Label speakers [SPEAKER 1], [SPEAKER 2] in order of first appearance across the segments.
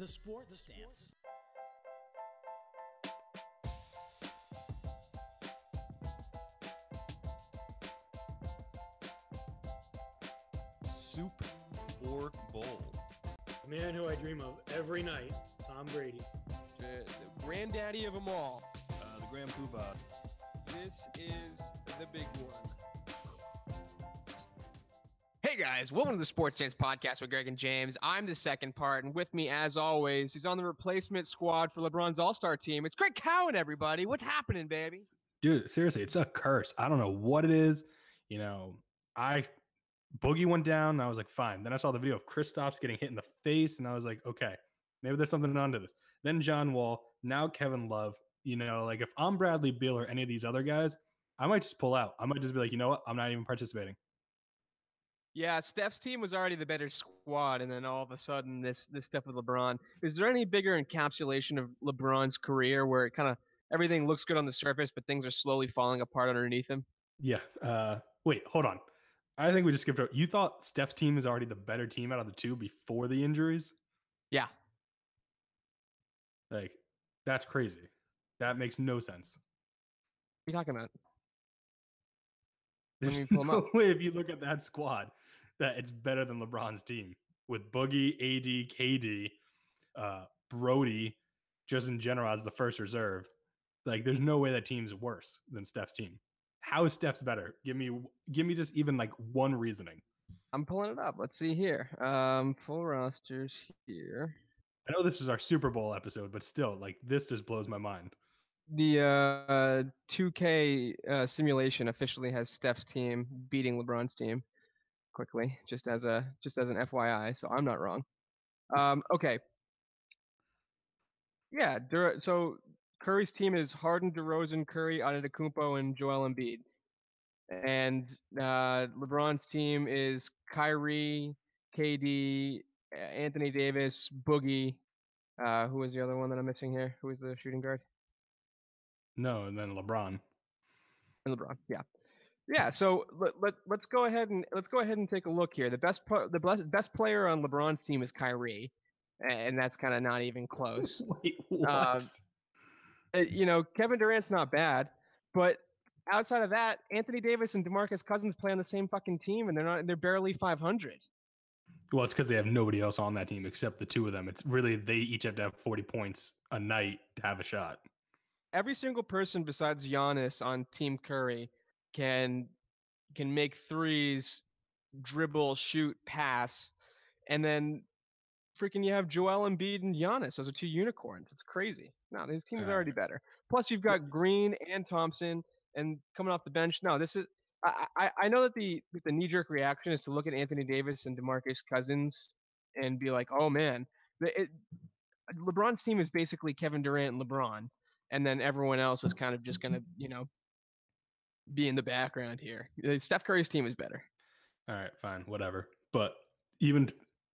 [SPEAKER 1] The Sports Stance.
[SPEAKER 2] Soup or bowl?
[SPEAKER 3] The man who I dream of every night, Tom Brady.
[SPEAKER 4] the, the granddaddy of them all.
[SPEAKER 2] Uh, the Grand Poobah.
[SPEAKER 4] This is the big one. Guys, welcome to the Sports Stance Podcast with Greg and James. I'm the second part, and with me, as always, he's on the replacement squad for LeBron's All Star team. It's Greg Cowan, everybody. What's happening, baby?
[SPEAKER 5] dude seriously it's a curse i don't know what it is you know i boogie went down and i was like fine then i saw the video of Kristaps getting hit in the face and i was like okay maybe there's something onto this then john wall now kevin love you know like if i'm bradley beal or any of these other guys i might just pull out i might just be like you know what i'm not even participating
[SPEAKER 4] Yeah, Steph's team was already the better squad, and then all of a sudden, this this stuff with LeBron. Is there any bigger encapsulation of LeBron's career where it kind of everything looks good on the surface, but things are slowly falling apart underneath him?
[SPEAKER 5] yeah uh wait hold on i think we just skipped over you thought steph's team is already the better team out of the two before the injuries
[SPEAKER 4] Yeah.
[SPEAKER 5] like that's crazy that makes no sense
[SPEAKER 4] What are you talking about?
[SPEAKER 5] There's
[SPEAKER 4] pull 'em
[SPEAKER 5] no
[SPEAKER 4] up.
[SPEAKER 5] way if you look at that squad that it's better than LeBron's team with Boogie, AD, KD, uh, Brody, just in general as the first reserve. Like, there's no way that team's worse than Steph's team. How is Steph's better? Give me, give me just even like one reasoning.
[SPEAKER 4] I'm pulling it up. Let's see here. Um, full rosters here.
[SPEAKER 5] I know this is our Super Bowl episode, but still, like, this just blows my mind.
[SPEAKER 4] The uh, 2K uh, simulation officially has Steph's team beating LeBron's team quickly, just as a just as an FYI. So I'm not wrong. Um, okay. Yeah. Dur- so Curry's team is Harden, DeRozan, Curry, Antetokounmpo, and Joel Embiid. And uh, LeBron's team is Kyrie, KD, Anthony Davis, Boogie. Uh, who is the other one that I'm missing here? Who is the shooting guard?
[SPEAKER 5] No, and then LeBron.
[SPEAKER 4] And LeBron, yeah, yeah. So let, let let's go ahead and let's go ahead and take a look here. The best the best best player on LeBron's team is Kyrie, and that's kind of not even close.
[SPEAKER 5] Wait, what?
[SPEAKER 4] Uh, you know, Kevin Durant's not bad, but outside of that, Anthony Davis and DeMarcus Cousins play on the same fucking team, and they're not they're barely 500.
[SPEAKER 5] well, it's because they have nobody else on that team except the two of them. It's really they each have to have 40 points a night to have a shot.
[SPEAKER 4] Every single person besides Giannis on Team Curry can can make threes, dribble, shoot, pass, and then freaking you have Joel Embiid and Giannis. Those are two unicorns. It's crazy. No, this team is
[SPEAKER 5] Yeah.
[SPEAKER 4] already better. Plus, you've got Green and Thompson, and coming off the bench. No, this is. I I, I know that the the knee jerk reaction is to look at Anthony Davis and DeMarcus Cousins and be like, oh man, the- it, LeBron's team is basically Kevin Durant and LeBron, and then everyone else is kind of just gonna you know be in the background here. Uh, Steph Curry's team is better.
[SPEAKER 5] All right, fine, whatever. But even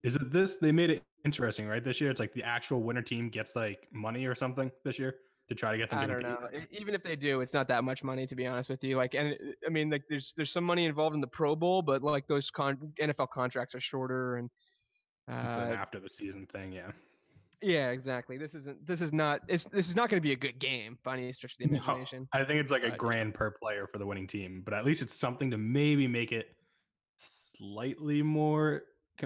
[SPEAKER 5] is it this? They made it interesting, right? This year, it's like the actual winner team gets like money or something this year to try to get them.
[SPEAKER 4] I
[SPEAKER 5] to
[SPEAKER 4] don't know.
[SPEAKER 5] compete.
[SPEAKER 4] E- Even if they do, it's not that much money to be honest with you. Like, and I mean, like, there's there's some money involved in the Pro Bowl, but like those con- NFL contracts are shorter and.
[SPEAKER 5] It's an
[SPEAKER 4] Uh,
[SPEAKER 5] after the season thing, yeah.
[SPEAKER 4] Yeah, exactly. This isn't. This is not. It's. This is not going to be a good game by any stretch of the
[SPEAKER 5] No,
[SPEAKER 4] imagination.
[SPEAKER 5] I think it's like a
[SPEAKER 4] But-
[SPEAKER 5] grand per player for the winning team, but at least it's something to maybe make it slightly more.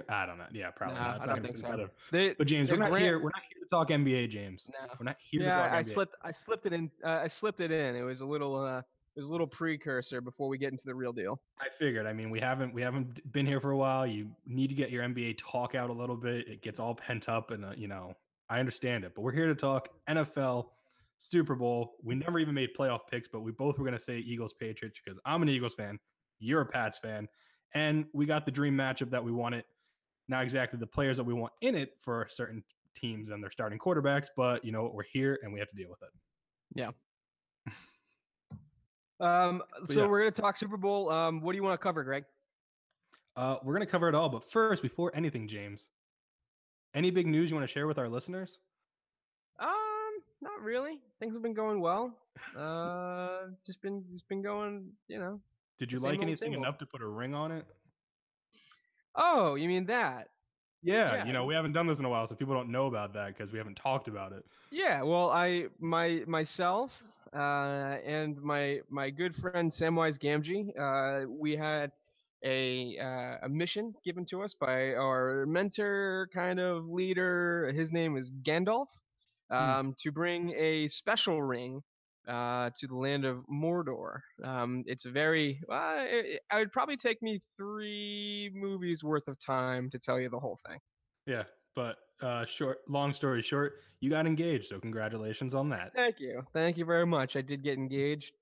[SPEAKER 5] I don't know. Yeah, probably
[SPEAKER 4] Nah,
[SPEAKER 5] not.
[SPEAKER 4] I don't think so. They,
[SPEAKER 5] But James, we're not
[SPEAKER 4] grand-
[SPEAKER 5] here. We're not here to talk NBA, James.
[SPEAKER 4] no.
[SPEAKER 5] We're not here
[SPEAKER 4] Yeah,
[SPEAKER 5] to talk
[SPEAKER 4] I
[SPEAKER 5] NBA.
[SPEAKER 4] slipped. I slipped it in. Uh, I slipped it in. It was a little. Uh, was a little precursor before we get into the real deal.
[SPEAKER 5] I figured. I mean, we haven't we haven't been here for a while. You need to get your NBA talk out a little bit. It gets all pent up, and uh, you know, I understand it. But we're here to talk NFL, Super Bowl. We never even made playoff picks, but we both were going to say Eagles Patriots because I'm an Eagles fan. You're a Pats fan, and we got the dream matchup that we wanted. Not exactly the players that we want in it for certain teams and their starting quarterbacks, but you know what? We're here and we have to deal with it.
[SPEAKER 4] Um, so
[SPEAKER 5] yeah.
[SPEAKER 4] we're gonna talk Super Bowl. Um, what do you want to cover, Greg?
[SPEAKER 5] Uh, we're going to cover it all, but first, before anything, James, any big news you want to share with our listeners?
[SPEAKER 4] Um, not really. Things have been going well. Uh, just been just been going. You know.
[SPEAKER 5] Did you like anything enough to put a ring on it?
[SPEAKER 4] Oh, you mean that?
[SPEAKER 5] Yeah,
[SPEAKER 4] Yeah.
[SPEAKER 5] you know, we haven't done this in a while, so people don't know about that because we haven't talked about it.
[SPEAKER 4] Yeah, well, I my myself uh, and my my good friend Samwise Gamgee, uh, we had a uh, a mission given to us by our mentor, kind of leader. His name is Gandalf, um, to bring a special ring uh, to the land of Mordor. Um, it's a very. Uh, it- it would probably take me three movies worth of time to tell you the whole thing.
[SPEAKER 5] Yeah, but uh, short, long story short, you got engaged, so congratulations on that.
[SPEAKER 4] Thank you. Thank you very much. I did get engaged.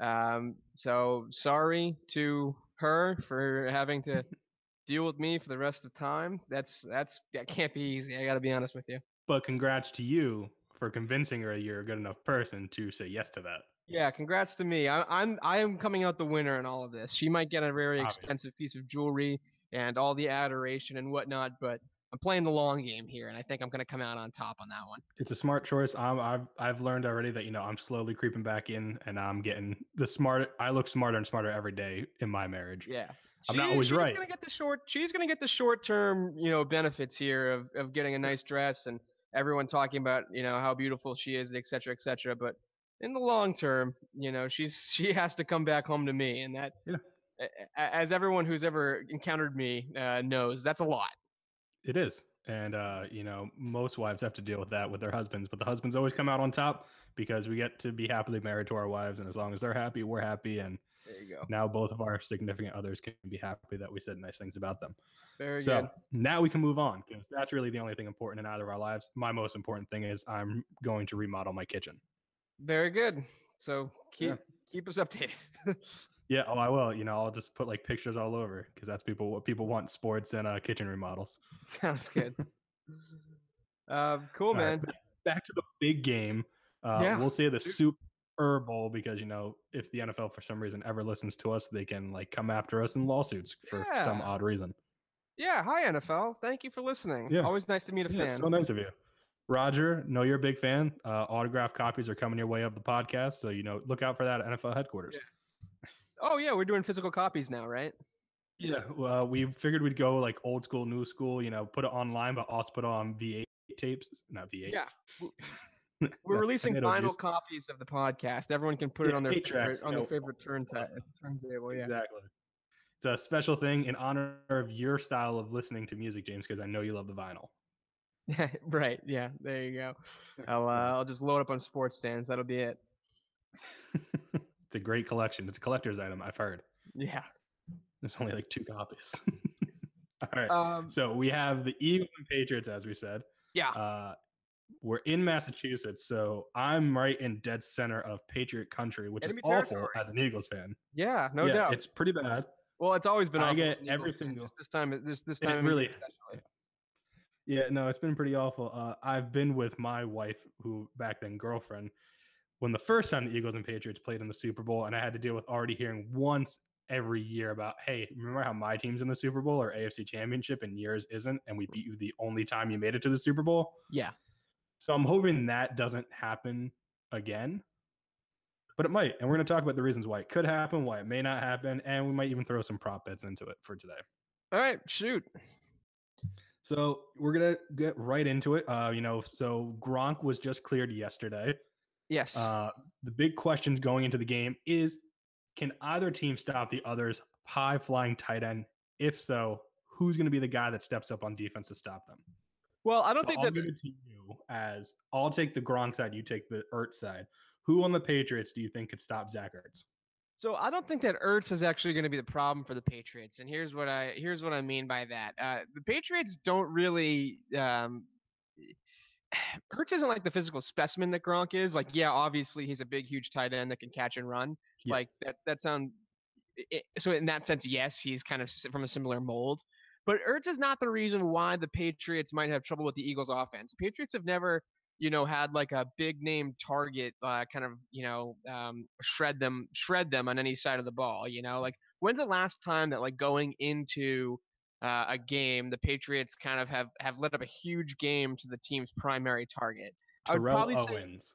[SPEAKER 4] Um, so sorry to her for having to deal with me for the rest of time. That's that's that can't be easy. I got to be honest with you.
[SPEAKER 5] But congrats to you for convincing her you're a good enough person to say yes to that.
[SPEAKER 4] Yeah, congrats to me. I, I'm I am coming out the winner in all of this. She might get a very
[SPEAKER 5] Obvious.
[SPEAKER 4] expensive piece of jewelry and all the adoration and whatnot, but I'm playing the long game here, and I think I'm gonna come out on top on that one.
[SPEAKER 5] It's a smart choice. I'm, I've I've learned already that you know I'm slowly creeping back in, and I'm getting the smart. I look smarter and smarter every day in my marriage.
[SPEAKER 4] Yeah.
[SPEAKER 5] I'm not
[SPEAKER 4] She-
[SPEAKER 5] always
[SPEAKER 4] she's
[SPEAKER 5] right.
[SPEAKER 4] gonna get the short. She's gonna get the short term, you know, benefits here of of getting a nice dress and everyone talking about, you know, how beautiful she is, et cetera, et cetera. But in the long term, you know, she's she has to come back home to me, and that,
[SPEAKER 5] Yeah.
[SPEAKER 4] as everyone who's ever encountered me uh, knows, that's a lot.
[SPEAKER 5] It is. And uh, you know, most wives have to deal with that with their husbands, but the husbands always come out on top because we get to be happily married to our wives, and as long as they're happy, we're happy. And
[SPEAKER 4] There you go.
[SPEAKER 5] now both of our significant others can be happy that we said nice things about them.
[SPEAKER 4] Very
[SPEAKER 5] so
[SPEAKER 4] good.
[SPEAKER 5] now we can move on because that's really the only thing important in either of our lives. My most important thing is I'm going to remodel my kitchen.
[SPEAKER 4] Very good. So keep
[SPEAKER 5] Yeah.
[SPEAKER 4] keep us updated.
[SPEAKER 5] Yeah, oh, I will. You know, I'll just put like pictures all over because that's people what people want: sports and uh, kitchen remodels.
[SPEAKER 4] Sounds good. um, cool,
[SPEAKER 5] All right,
[SPEAKER 4] man.
[SPEAKER 5] back- back to the big game. Uh,
[SPEAKER 4] Yeah,
[SPEAKER 5] we'll say the Super Bowl because you know if the NFL for some reason ever listens to us, they can like come after us in lawsuits for some odd reason.
[SPEAKER 4] Yeah. Hi, NFL. Thank you for listening.
[SPEAKER 5] Yeah.
[SPEAKER 4] Always nice to meet a
[SPEAKER 5] Yeah,
[SPEAKER 4] fan.
[SPEAKER 5] so nice of you. Roger, know you're a big fan. Uh, autograph copies are coming your way of the podcast, so you know look out for that at NFL headquarters.
[SPEAKER 4] Oh yeah, we're doing physical copies now, right?
[SPEAKER 5] Yeah, well, we figured we'd go like old school, new school. You know, put it online, but also put it on V8 tapes, not V8.
[SPEAKER 4] Yeah. We're releasing final
[SPEAKER 5] juice.
[SPEAKER 4] copies of the podcast. Everyone can put it on their
[SPEAKER 5] eight tracks,
[SPEAKER 4] favorite, on their
[SPEAKER 5] know,
[SPEAKER 4] favorite turn ta- turntable. Yeah.
[SPEAKER 5] Exactly. It's a special thing in honor of your style of listening to music, James, because I know you love the vinyl.
[SPEAKER 4] Yeah. right. Yeah. There you go. I'll uh, I'll just load up on Sports Stance. That'll be it.
[SPEAKER 5] It's a great collection. It's a collector's item, I've heard.
[SPEAKER 4] Yeah.
[SPEAKER 5] There's only like two copies. All right.
[SPEAKER 4] Um.
[SPEAKER 5] so we have the Eagles and Patriots, as we said.
[SPEAKER 4] Yeah.
[SPEAKER 5] Uh, we're in Massachusetts, so I'm right in dead center of Patriot country, which
[SPEAKER 4] Enemy
[SPEAKER 5] is awful
[SPEAKER 4] territory.
[SPEAKER 5] as an Eagles fan.
[SPEAKER 4] Yeah. No
[SPEAKER 5] yeah,
[SPEAKER 4] doubt.
[SPEAKER 5] It's pretty bad.
[SPEAKER 4] well, it's always been.
[SPEAKER 5] I
[SPEAKER 4] awful
[SPEAKER 5] get
[SPEAKER 4] as an
[SPEAKER 5] every
[SPEAKER 4] fan,
[SPEAKER 5] single-
[SPEAKER 4] just This time. This this time.
[SPEAKER 5] really-
[SPEAKER 4] especially.
[SPEAKER 5] Yeah, no, it's been pretty awful. Uh, I've been with my wife, who back then girlfriend, when the first time the Eagles and Patriots played in the Super Bowl, and I had to deal with already hearing once every year about, hey, remember how my team's in the Super Bowl or AFC Championship and yours isn't, and we beat you the only time you made it to the Super Bowl.
[SPEAKER 4] Yeah.
[SPEAKER 5] So I'm hoping that doesn't happen again, but it might, and we're going to talk about the reasons why it could happen, why it may not happen, and we might even throw some prop bets into it for today.
[SPEAKER 4] All right. Shoot.
[SPEAKER 5] So we're gonna get right into it. Uh, you know, so Gronk was just cleared yesterday.
[SPEAKER 4] Yes.
[SPEAKER 5] Uh, the big question going into the game is, can either team stop the other's high flying tight end? If so, who's going to be the guy that steps up on defense to stop them?
[SPEAKER 4] well, I don't
[SPEAKER 5] So
[SPEAKER 4] think
[SPEAKER 5] I'll
[SPEAKER 4] that.
[SPEAKER 5] give it to you as I'll take the Gronk side, you take the Ertz side. Who on the Patriots do you think could stop Zach Ertz?
[SPEAKER 4] So I don't think that Ertz is actually going to be the problem for the Patriots, and here's what I here's what I mean by that. Uh, the Patriots don't really. Um, Ertz isn't like the physical specimen that Gronk is. Like, yeah, obviously he's a big, huge tight end that can catch and run.
[SPEAKER 5] Yeah.
[SPEAKER 4] Like that. That sound. i- So in that sense, yes, he's kind of from a similar mold. But Ertz is not the reason why the Patriots might have trouble with the Eagles' offense. Patriots have never you know, had like a big name target, uh, kind of, you know, um, shred them, shred them on any side of the ball. You know, like when's the last time that like going into uh, a game, the Patriots kind of have have lit up a huge game to the team's primary target? I would
[SPEAKER 5] Terrell
[SPEAKER 4] probably say-
[SPEAKER 5] Owens.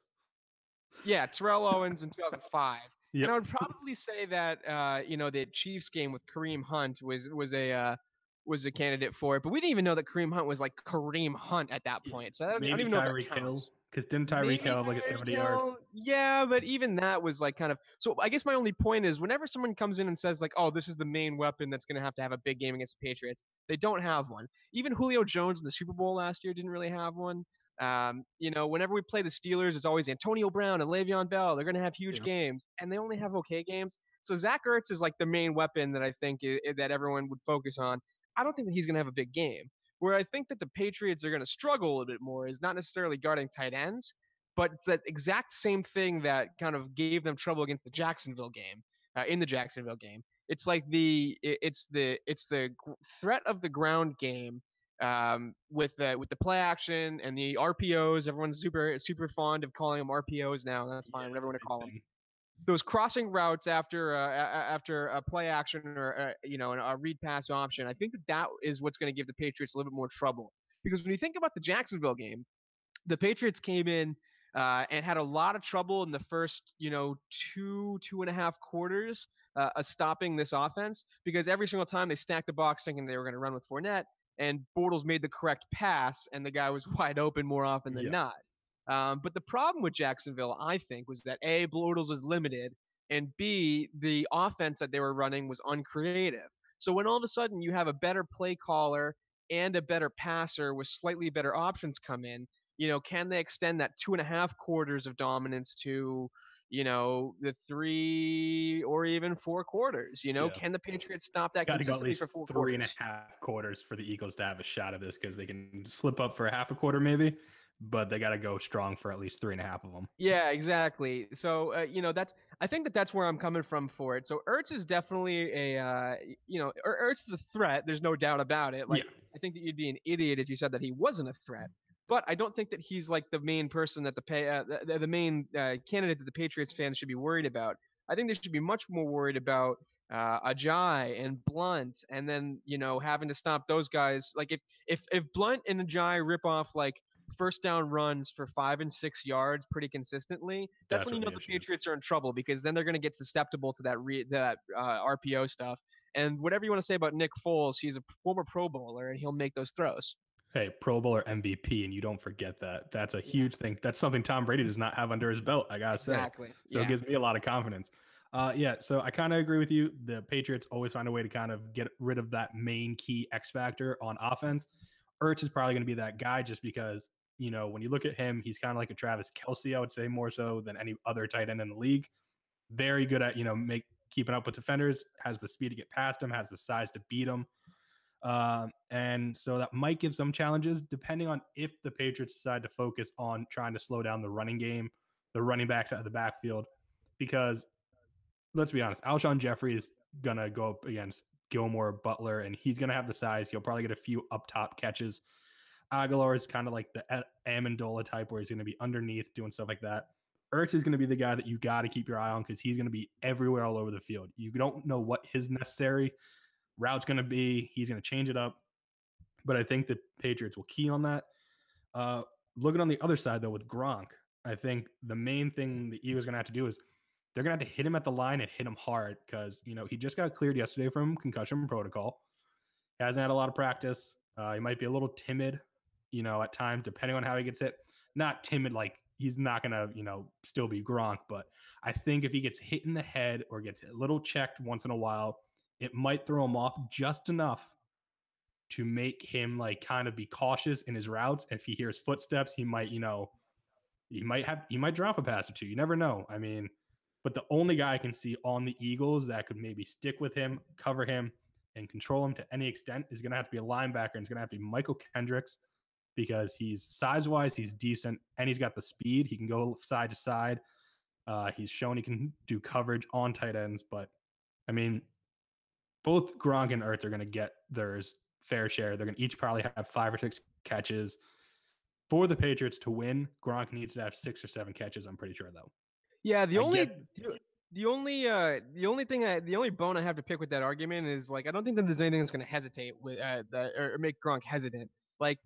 [SPEAKER 4] Yeah, Terrell Owens in 2005.
[SPEAKER 5] Yep.
[SPEAKER 4] And I would probably say that uh, you know the Chiefs game with Kareem Hunt was was a uh, was a candidate for it, but we didn't even know that Kareem Hunt was like Kareem Hunt at that point. So I don't, I don't
[SPEAKER 5] Maybe
[SPEAKER 4] even know
[SPEAKER 5] Tyreek Hill, because didn't Tyreek Hill have like a 70 yard?
[SPEAKER 4] Yeah, but even that was like kind of. So I guess my only point is whenever someone comes in and says like, "Oh, this is the main weapon that's going to have to have a big game against the Patriots," they don't have one. Even Julio Jones in the Super Bowl last year didn't really have one. Um, you know, whenever we play the Steelers, it's always Antonio Brown and Le'Veon Bell. They're going to have huge
[SPEAKER 5] Yeah.
[SPEAKER 4] games, and they only have okay games. So Zach Ertz is like the main weapon that I think i- i- that everyone would focus on. I don't think that he's going to have a big game. Where I think that the Patriots are going to struggle a little bit more is not necessarily guarding tight ends, but that exact same thing that kind of gave them trouble against the Jacksonville game, uh, in the Jacksonville game. It's like the it's the it's the threat of the ground game um, with the with the play action and the RPOs. Everyone's super super fond of calling them RPOs now. That's fine,
[SPEAKER 5] Yeah,
[SPEAKER 4] whatever you want to call them. Those crossing routes after uh, after a play action or uh, you know a read pass option. I think that that is what's going to give the Patriots a little bit more trouble because when you think about the Jacksonville game, the Patriots came in uh, and had a lot of trouble in the first you know two two and a half quarters uh, of stopping this offense because every single time they stacked the box thinking they were going to run with Fournette and Bortles made the correct pass and the guy was wide open more often than
[SPEAKER 5] Yeah.
[SPEAKER 4] not. Um, but the problem with Jacksonville, I think, was that A, Bortles was limited, and B, the offense that they were running was uncreative. So when all of a sudden you have a better play caller and a better passer with slightly better options come in, you know, can they extend that two and a half quarters of dominance to, you know, the three or even four quarters? You know,
[SPEAKER 5] Yeah.
[SPEAKER 4] can the Patriots stop that
[SPEAKER 5] Got to go at
[SPEAKER 4] consistently
[SPEAKER 5] least
[SPEAKER 4] for four
[SPEAKER 5] three and a
[SPEAKER 4] quarters?
[SPEAKER 5] half quarters for the Eagles to have a shot of this because they can slip up for a half a quarter maybe, but they got to go strong for at least three and a half of them.
[SPEAKER 4] Yeah, exactly. So uh, you know that's I think that that's where I'm coming from for it. So Ertz is definitely a uh, you know Er- Ertz is a threat. There's no doubt about it. Like
[SPEAKER 5] yeah,
[SPEAKER 4] I think that you'd be an idiot if you said that he wasn't a threat. But I don't think that he's like the main person that the pay uh, the, the main uh, candidate that the Patriots fans should be worried about. I think they should be much more worried about uh, Ajayi and Blount, and then you know having to stop those guys. Like if if if Blount and Ajayi rip off like first down runs for five and six yards pretty consistently, that's,
[SPEAKER 5] That's
[SPEAKER 4] when you know
[SPEAKER 5] the is.
[SPEAKER 4] Patriots are in trouble because then they're going to get susceptible to that re- that uh, RPO stuff. And whatever you want to say about Nick Foles, he's a former Pro Bowler and he'll make those throws.
[SPEAKER 5] hey, Pro Bowl or MVP, and you don't forget that. That's a huge thing. That's something Tom Brady does not have under his belt. I gotta say.
[SPEAKER 4] Exactly.
[SPEAKER 5] So
[SPEAKER 4] yeah.
[SPEAKER 5] it gives me a lot of confidence. Uh, yeah, so I kind of agree with you. The Patriots always find a way to kind of get rid of that main key X factor on offense. Ertz is probably going to be that guy just because, you know, when you look at him, he's kind of like a Travis Kelce, I would say more so than any other tight end in the league. Very good at, you know, make keeping up with defenders, has the speed to get past him, has the size to beat him. Um, and so that might give some challenges depending on if the Patriots decide to focus on trying to slow down the running game, the running backs out of the backfield. Because let's be honest, Alshon Jeffery is gonna go up against Gilmore Butler, and he's gonna have the size. He'll probably get a few up top catches. Agholor is kind of like the A- Amendola type, where he's gonna be underneath doing stuff like that. Ertz is gonna be the guy that you got to keep your eye on because he's gonna be everywhere all over the field. You don't know what his necessary route's gonna be. He's gonna change it up, but I think the Patriots will key on that. Uh, looking on the other side though, with Gronk, I think the main thing the Eagles are gonna have to do is they're gonna have to hit him at the line and hit him hard because you know he just got cleared yesterday from concussion protocol. He hasn't had a lot of practice. Uh, he might be a little timid, you know, at times depending on how he gets hit. Not timid like he's not gonna, you know, still be Gronk, but I think if he gets hit in the head or gets a little checked once in a while, it might throw him off just enough to make him like kind of be cautious in his routes. If he hears footsteps, he might, you know, he might have he might drop a pass or two. You never know. I mean, but the only guy I can see on the Eagles that could maybe stick with him, cover him, and control him to any extent is going to have to be a linebacker, and it's going to have to be Mychal Kendricks because he's size wise, he's decent, and he's got the speed. He can go side to side. Uh, he's shown he can do coverage on tight ends, but I mean, both Gronk and Ertz are going to get theirs fair share. They're going to each probably have five or six catches. For the Patriots to win, Gronk needs to have six or seven catches. I'm pretty sure, though.
[SPEAKER 4] Yeah, the
[SPEAKER 5] I
[SPEAKER 4] only
[SPEAKER 5] get-
[SPEAKER 4] the- the only uh the only thing I the only bone I have to pick with that argument is like I don't think that there's anything that's going to hesitate with uh the, or, or make Gronk hesitant. Like,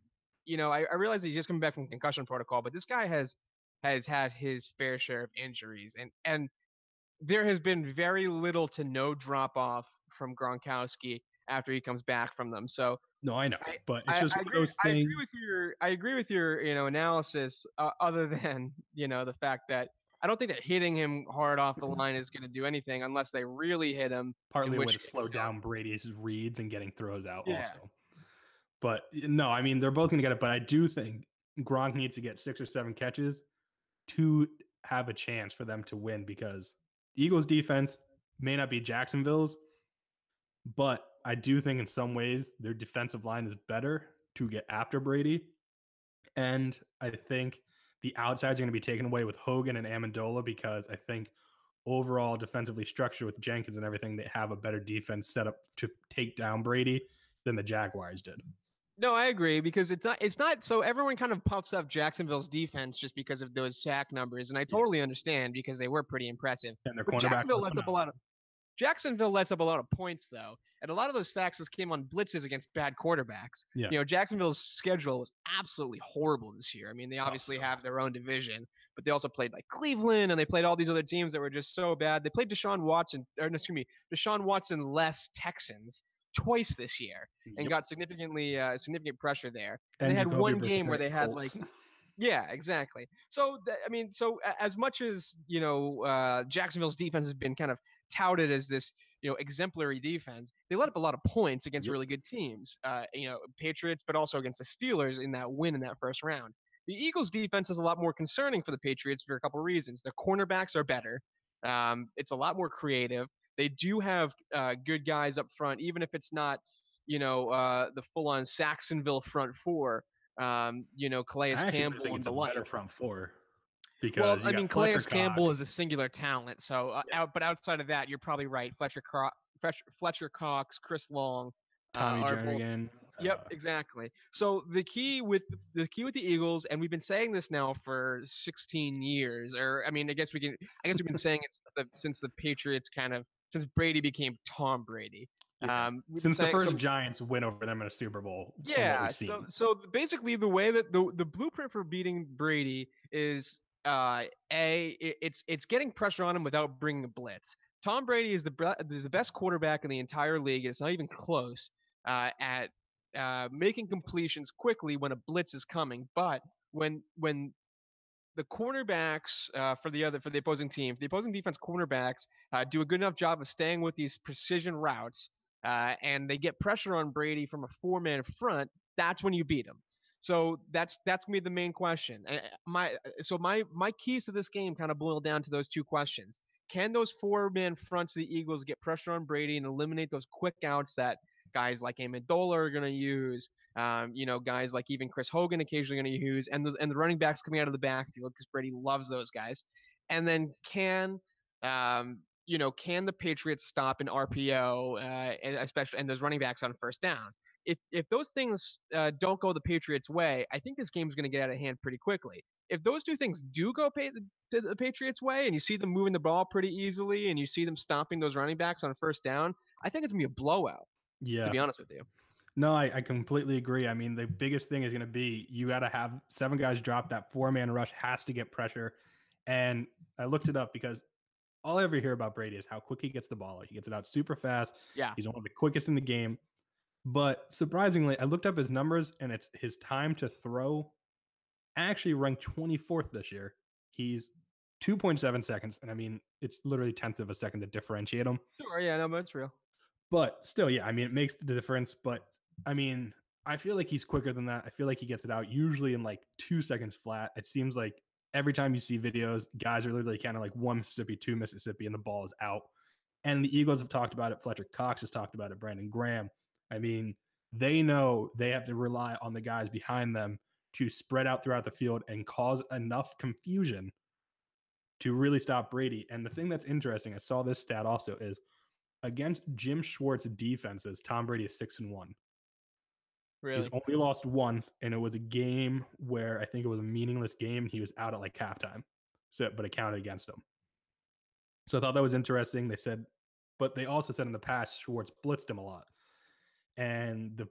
[SPEAKER 4] you know, I, I realize that he's just coming back from concussion protocol, but this guy has has had his fair share of injuries, and and there has been very little to no drop off from Gronkowski after he comes back from them. So
[SPEAKER 5] No, I know,
[SPEAKER 4] I-
[SPEAKER 5] but it's just
[SPEAKER 4] I
[SPEAKER 5] of
[SPEAKER 4] agree,
[SPEAKER 5] those
[SPEAKER 4] I agree with your I agree with your you know analysis. Uh, other than you know the fact that I don't think that hitting him hard off the line is going to do anything unless they really hit him.
[SPEAKER 5] partly way to slow down Brady's reads and getting throws out
[SPEAKER 4] Yeah.
[SPEAKER 5] also. But eh, no, I mean they're both gonna get it, but I do think Gronk needs to get six or seven catches to have a chance for them to win because Eagles defense may not be Jacksonville's, but I do think in some ways their defensive line is better to get after Brady. And I think the outsides are going to be taken away with Hogan and Amendola because I think overall defensively structured with Jenkins and everything, they have a better defense set up to take down Brady than the Jaguars did.
[SPEAKER 4] No, I agree because it's not it's not so everyone kind of puffs up Jacksonville's defense just because of those sack numbers, and I totally understand because they were pretty impressive.
[SPEAKER 5] And their
[SPEAKER 4] But Jacksonville lets up a lot of Jacksonville lets up a lot of points though, and a lot of those sacks just came on blitzes against bad quarterbacks.
[SPEAKER 5] Yeah.
[SPEAKER 4] You know, Jacksonville's schedule was absolutely horrible this year. I mean, they oh, obviously
[SPEAKER 5] so-
[SPEAKER 4] have their own division, but they also played like Cleveland and they played all these other teams that were just so bad. They played Deshaun Watson, or no, excuse me, Deshaun Watson less Texans twice this year and
[SPEAKER 5] Yep.
[SPEAKER 4] got significantly uh, significant pressure there.
[SPEAKER 5] And
[SPEAKER 4] they had one game where they had, like, Yeah, exactly. So th- I mean, so as much as you know, uh, Jacksonville's defense has been kind of touted as this you know exemplary defense, they let up a lot of points against
[SPEAKER 5] Yep.
[SPEAKER 4] really good teams. Uh, you know, Patriots, but also against the Steelers in that win in that first round. The Eagles' defense is a lot more concerning for the Patriots for a couple of reasons. Their cornerbacks are better. Um, it's a lot more creative. They do have uh, good guys up front, even if it's not, you know, uh, the full-on Sacksonville front four. Um, you know, Calais
[SPEAKER 5] I actually really
[SPEAKER 4] Campbell
[SPEAKER 5] think
[SPEAKER 4] and the like.
[SPEAKER 5] better front four. Because
[SPEAKER 4] Well, I mean, Calais Campbell
[SPEAKER 5] Cox,
[SPEAKER 4] is a singular talent. So, uh, out, but outside of that, you're probably right. Fletcher, Cro- Fletcher, Fletcher Cox, Chris Long, uh,
[SPEAKER 5] Tommy
[SPEAKER 4] both-
[SPEAKER 5] Jernigan.
[SPEAKER 4] Yep,
[SPEAKER 5] uh,
[SPEAKER 4] exactly. So the key with the key with the Eagles, and we've been saying this now for 16 years, or I mean, I guess we can. I guess we've been saying it since the, since the Patriots kind of since Brady became Tom Brady.
[SPEAKER 5] yeah.
[SPEAKER 4] Um,
[SPEAKER 5] Since the first
[SPEAKER 4] so-
[SPEAKER 5] Giants win over them in a Super Bowl.
[SPEAKER 4] yeah. So so basically, the way that the the blueprint for beating Brady is uh a it's it's getting pressure on him without bringing a blitz. Tom Brady is the is the best quarterback in the entire league. It's not even close uh, at uh, making completions quickly when a blitz is coming. But when when the cornerbacks uh, for the other for the opposing team, the opposing defense cornerbacks uh, do a good enough job of staying with these precision routes, uh, and they get pressure on Brady from a four-man front. That's when you beat him. So that's that's gonna be the main question. Uh, My so my my keys to this game kind of boil down to those two questions. Can those four-man fronts of the Eagles get pressure on Brady and eliminate those quick outs that guys like Amendola are going to use? Um, you know, guys like even Chris Hogan occasionally going to use, and the and the running backs coming out of the backfield because Brady loves those guys. And then can um, you know can the Patriots stop an RPO, uh, and especially and those running backs on first down? If if those things uh, don't go the Patriots' way, I think this game's going to get out of hand pretty quickly. If those two things do go pay the, the Patriots' way, and you see them moving the ball pretty easily, and you see them stopping those running backs on first down, I think it's gonna be a blowout.
[SPEAKER 5] Yeah.
[SPEAKER 4] To be honest with you.
[SPEAKER 5] No, I, I completely agree. I mean, the biggest thing is going to be you got to have seven guys drop that four man rush has to get pressure. And I looked it up because all I ever hear about Brady is how quick he gets the ball. He gets it out super fast.
[SPEAKER 4] Yeah.
[SPEAKER 5] He's one of the quickest in the game. But surprisingly, I looked up his numbers and it's his time to throw actually ranked 24th this year. He's 2.7 seconds. And I mean, it's literally tenth of a second to differentiate him.
[SPEAKER 4] Sure. Yeah. No, but it's real.
[SPEAKER 5] But still, yeah, I mean, it makes the difference. But I mean, I feel like he's quicker than that. I feel like he gets it out usually in like two seconds flat. It seems like every time you see videos, guys are literally kind of like one Mississippi, two Mississippi, and the ball is out. And the Eagles have talked about it. Fletcher Cox has talked about it. Brandon Graham. I mean, they know they have to rely on the guys behind them to spread out throughout the field and cause enough confusion to really stop Brady. And the thing that's interesting, I saw this stat also, is against Jim Schwartz defenses, Tom Brady is six and one.
[SPEAKER 4] Really.
[SPEAKER 5] He's only lost once, and it was a game where I think it was a meaningless game. And he was out at like halftime, so but it counted against him. So I thought that was interesting. They said, but they also said in the past Schwartz blitzed him a lot, and the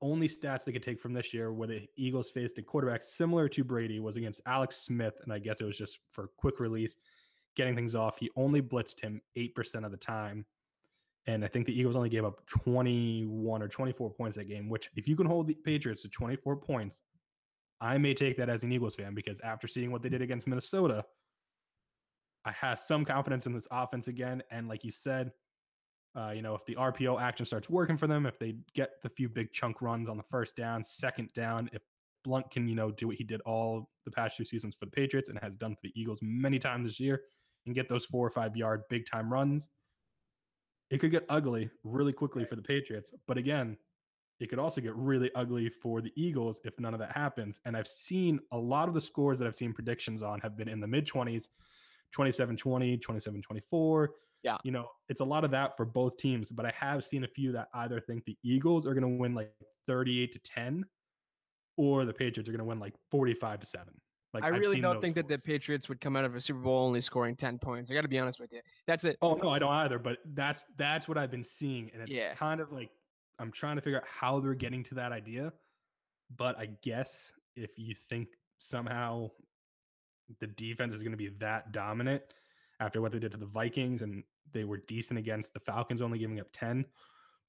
[SPEAKER 5] only stats they could take from this year where the Eagles faced a quarterback similar to Brady was against Alex Smith, and I guess it was just for quick release, getting things off. He only blitzed him eight percent of the time, And I think the Eagles only gave up 21 or 24 points that game, which if you can hold the Patriots to 24 points, I may take that as an Eagles fan because after seeing what they did against Minnesota, I have some confidence in this offense again. And like you said, uh, you know, if the RPO action starts working for them, if they get the few big chunk runs on the first down, second down, if Blount can, you know, do what he did all the past two seasons for the Patriots and has done for the Eagles many times this year and get those four or five yard big time runs, it could get ugly really quickly for the Patriots. But again, it could also get really ugly for the Eagles if none of that happens. And I've seen a lot of the scores that I've seen predictions on have been in the mid 20s, 27 20, 27 24.
[SPEAKER 4] Yeah.
[SPEAKER 5] You know, it's a lot of that for both teams, but I have seen a few that either think the Eagles are going to win like 38 to 10 or the Patriots are going to win like 45 to 7. Like
[SPEAKER 4] I
[SPEAKER 5] I've
[SPEAKER 4] really don't think that the. Patriots would come out of a Super Bowl only scoring 10 points. I got to be honest with you. That's it.
[SPEAKER 5] Oh no, I don't either. But that's that's what I've been seeing, and it's
[SPEAKER 4] Yeah.
[SPEAKER 5] kind of like I'm trying to figure out how they're getting to that idea. But I guess if you think somehow the defense is going to be that dominant after what they did to the Vikings, and they were decent against the Falcons, only giving up ten.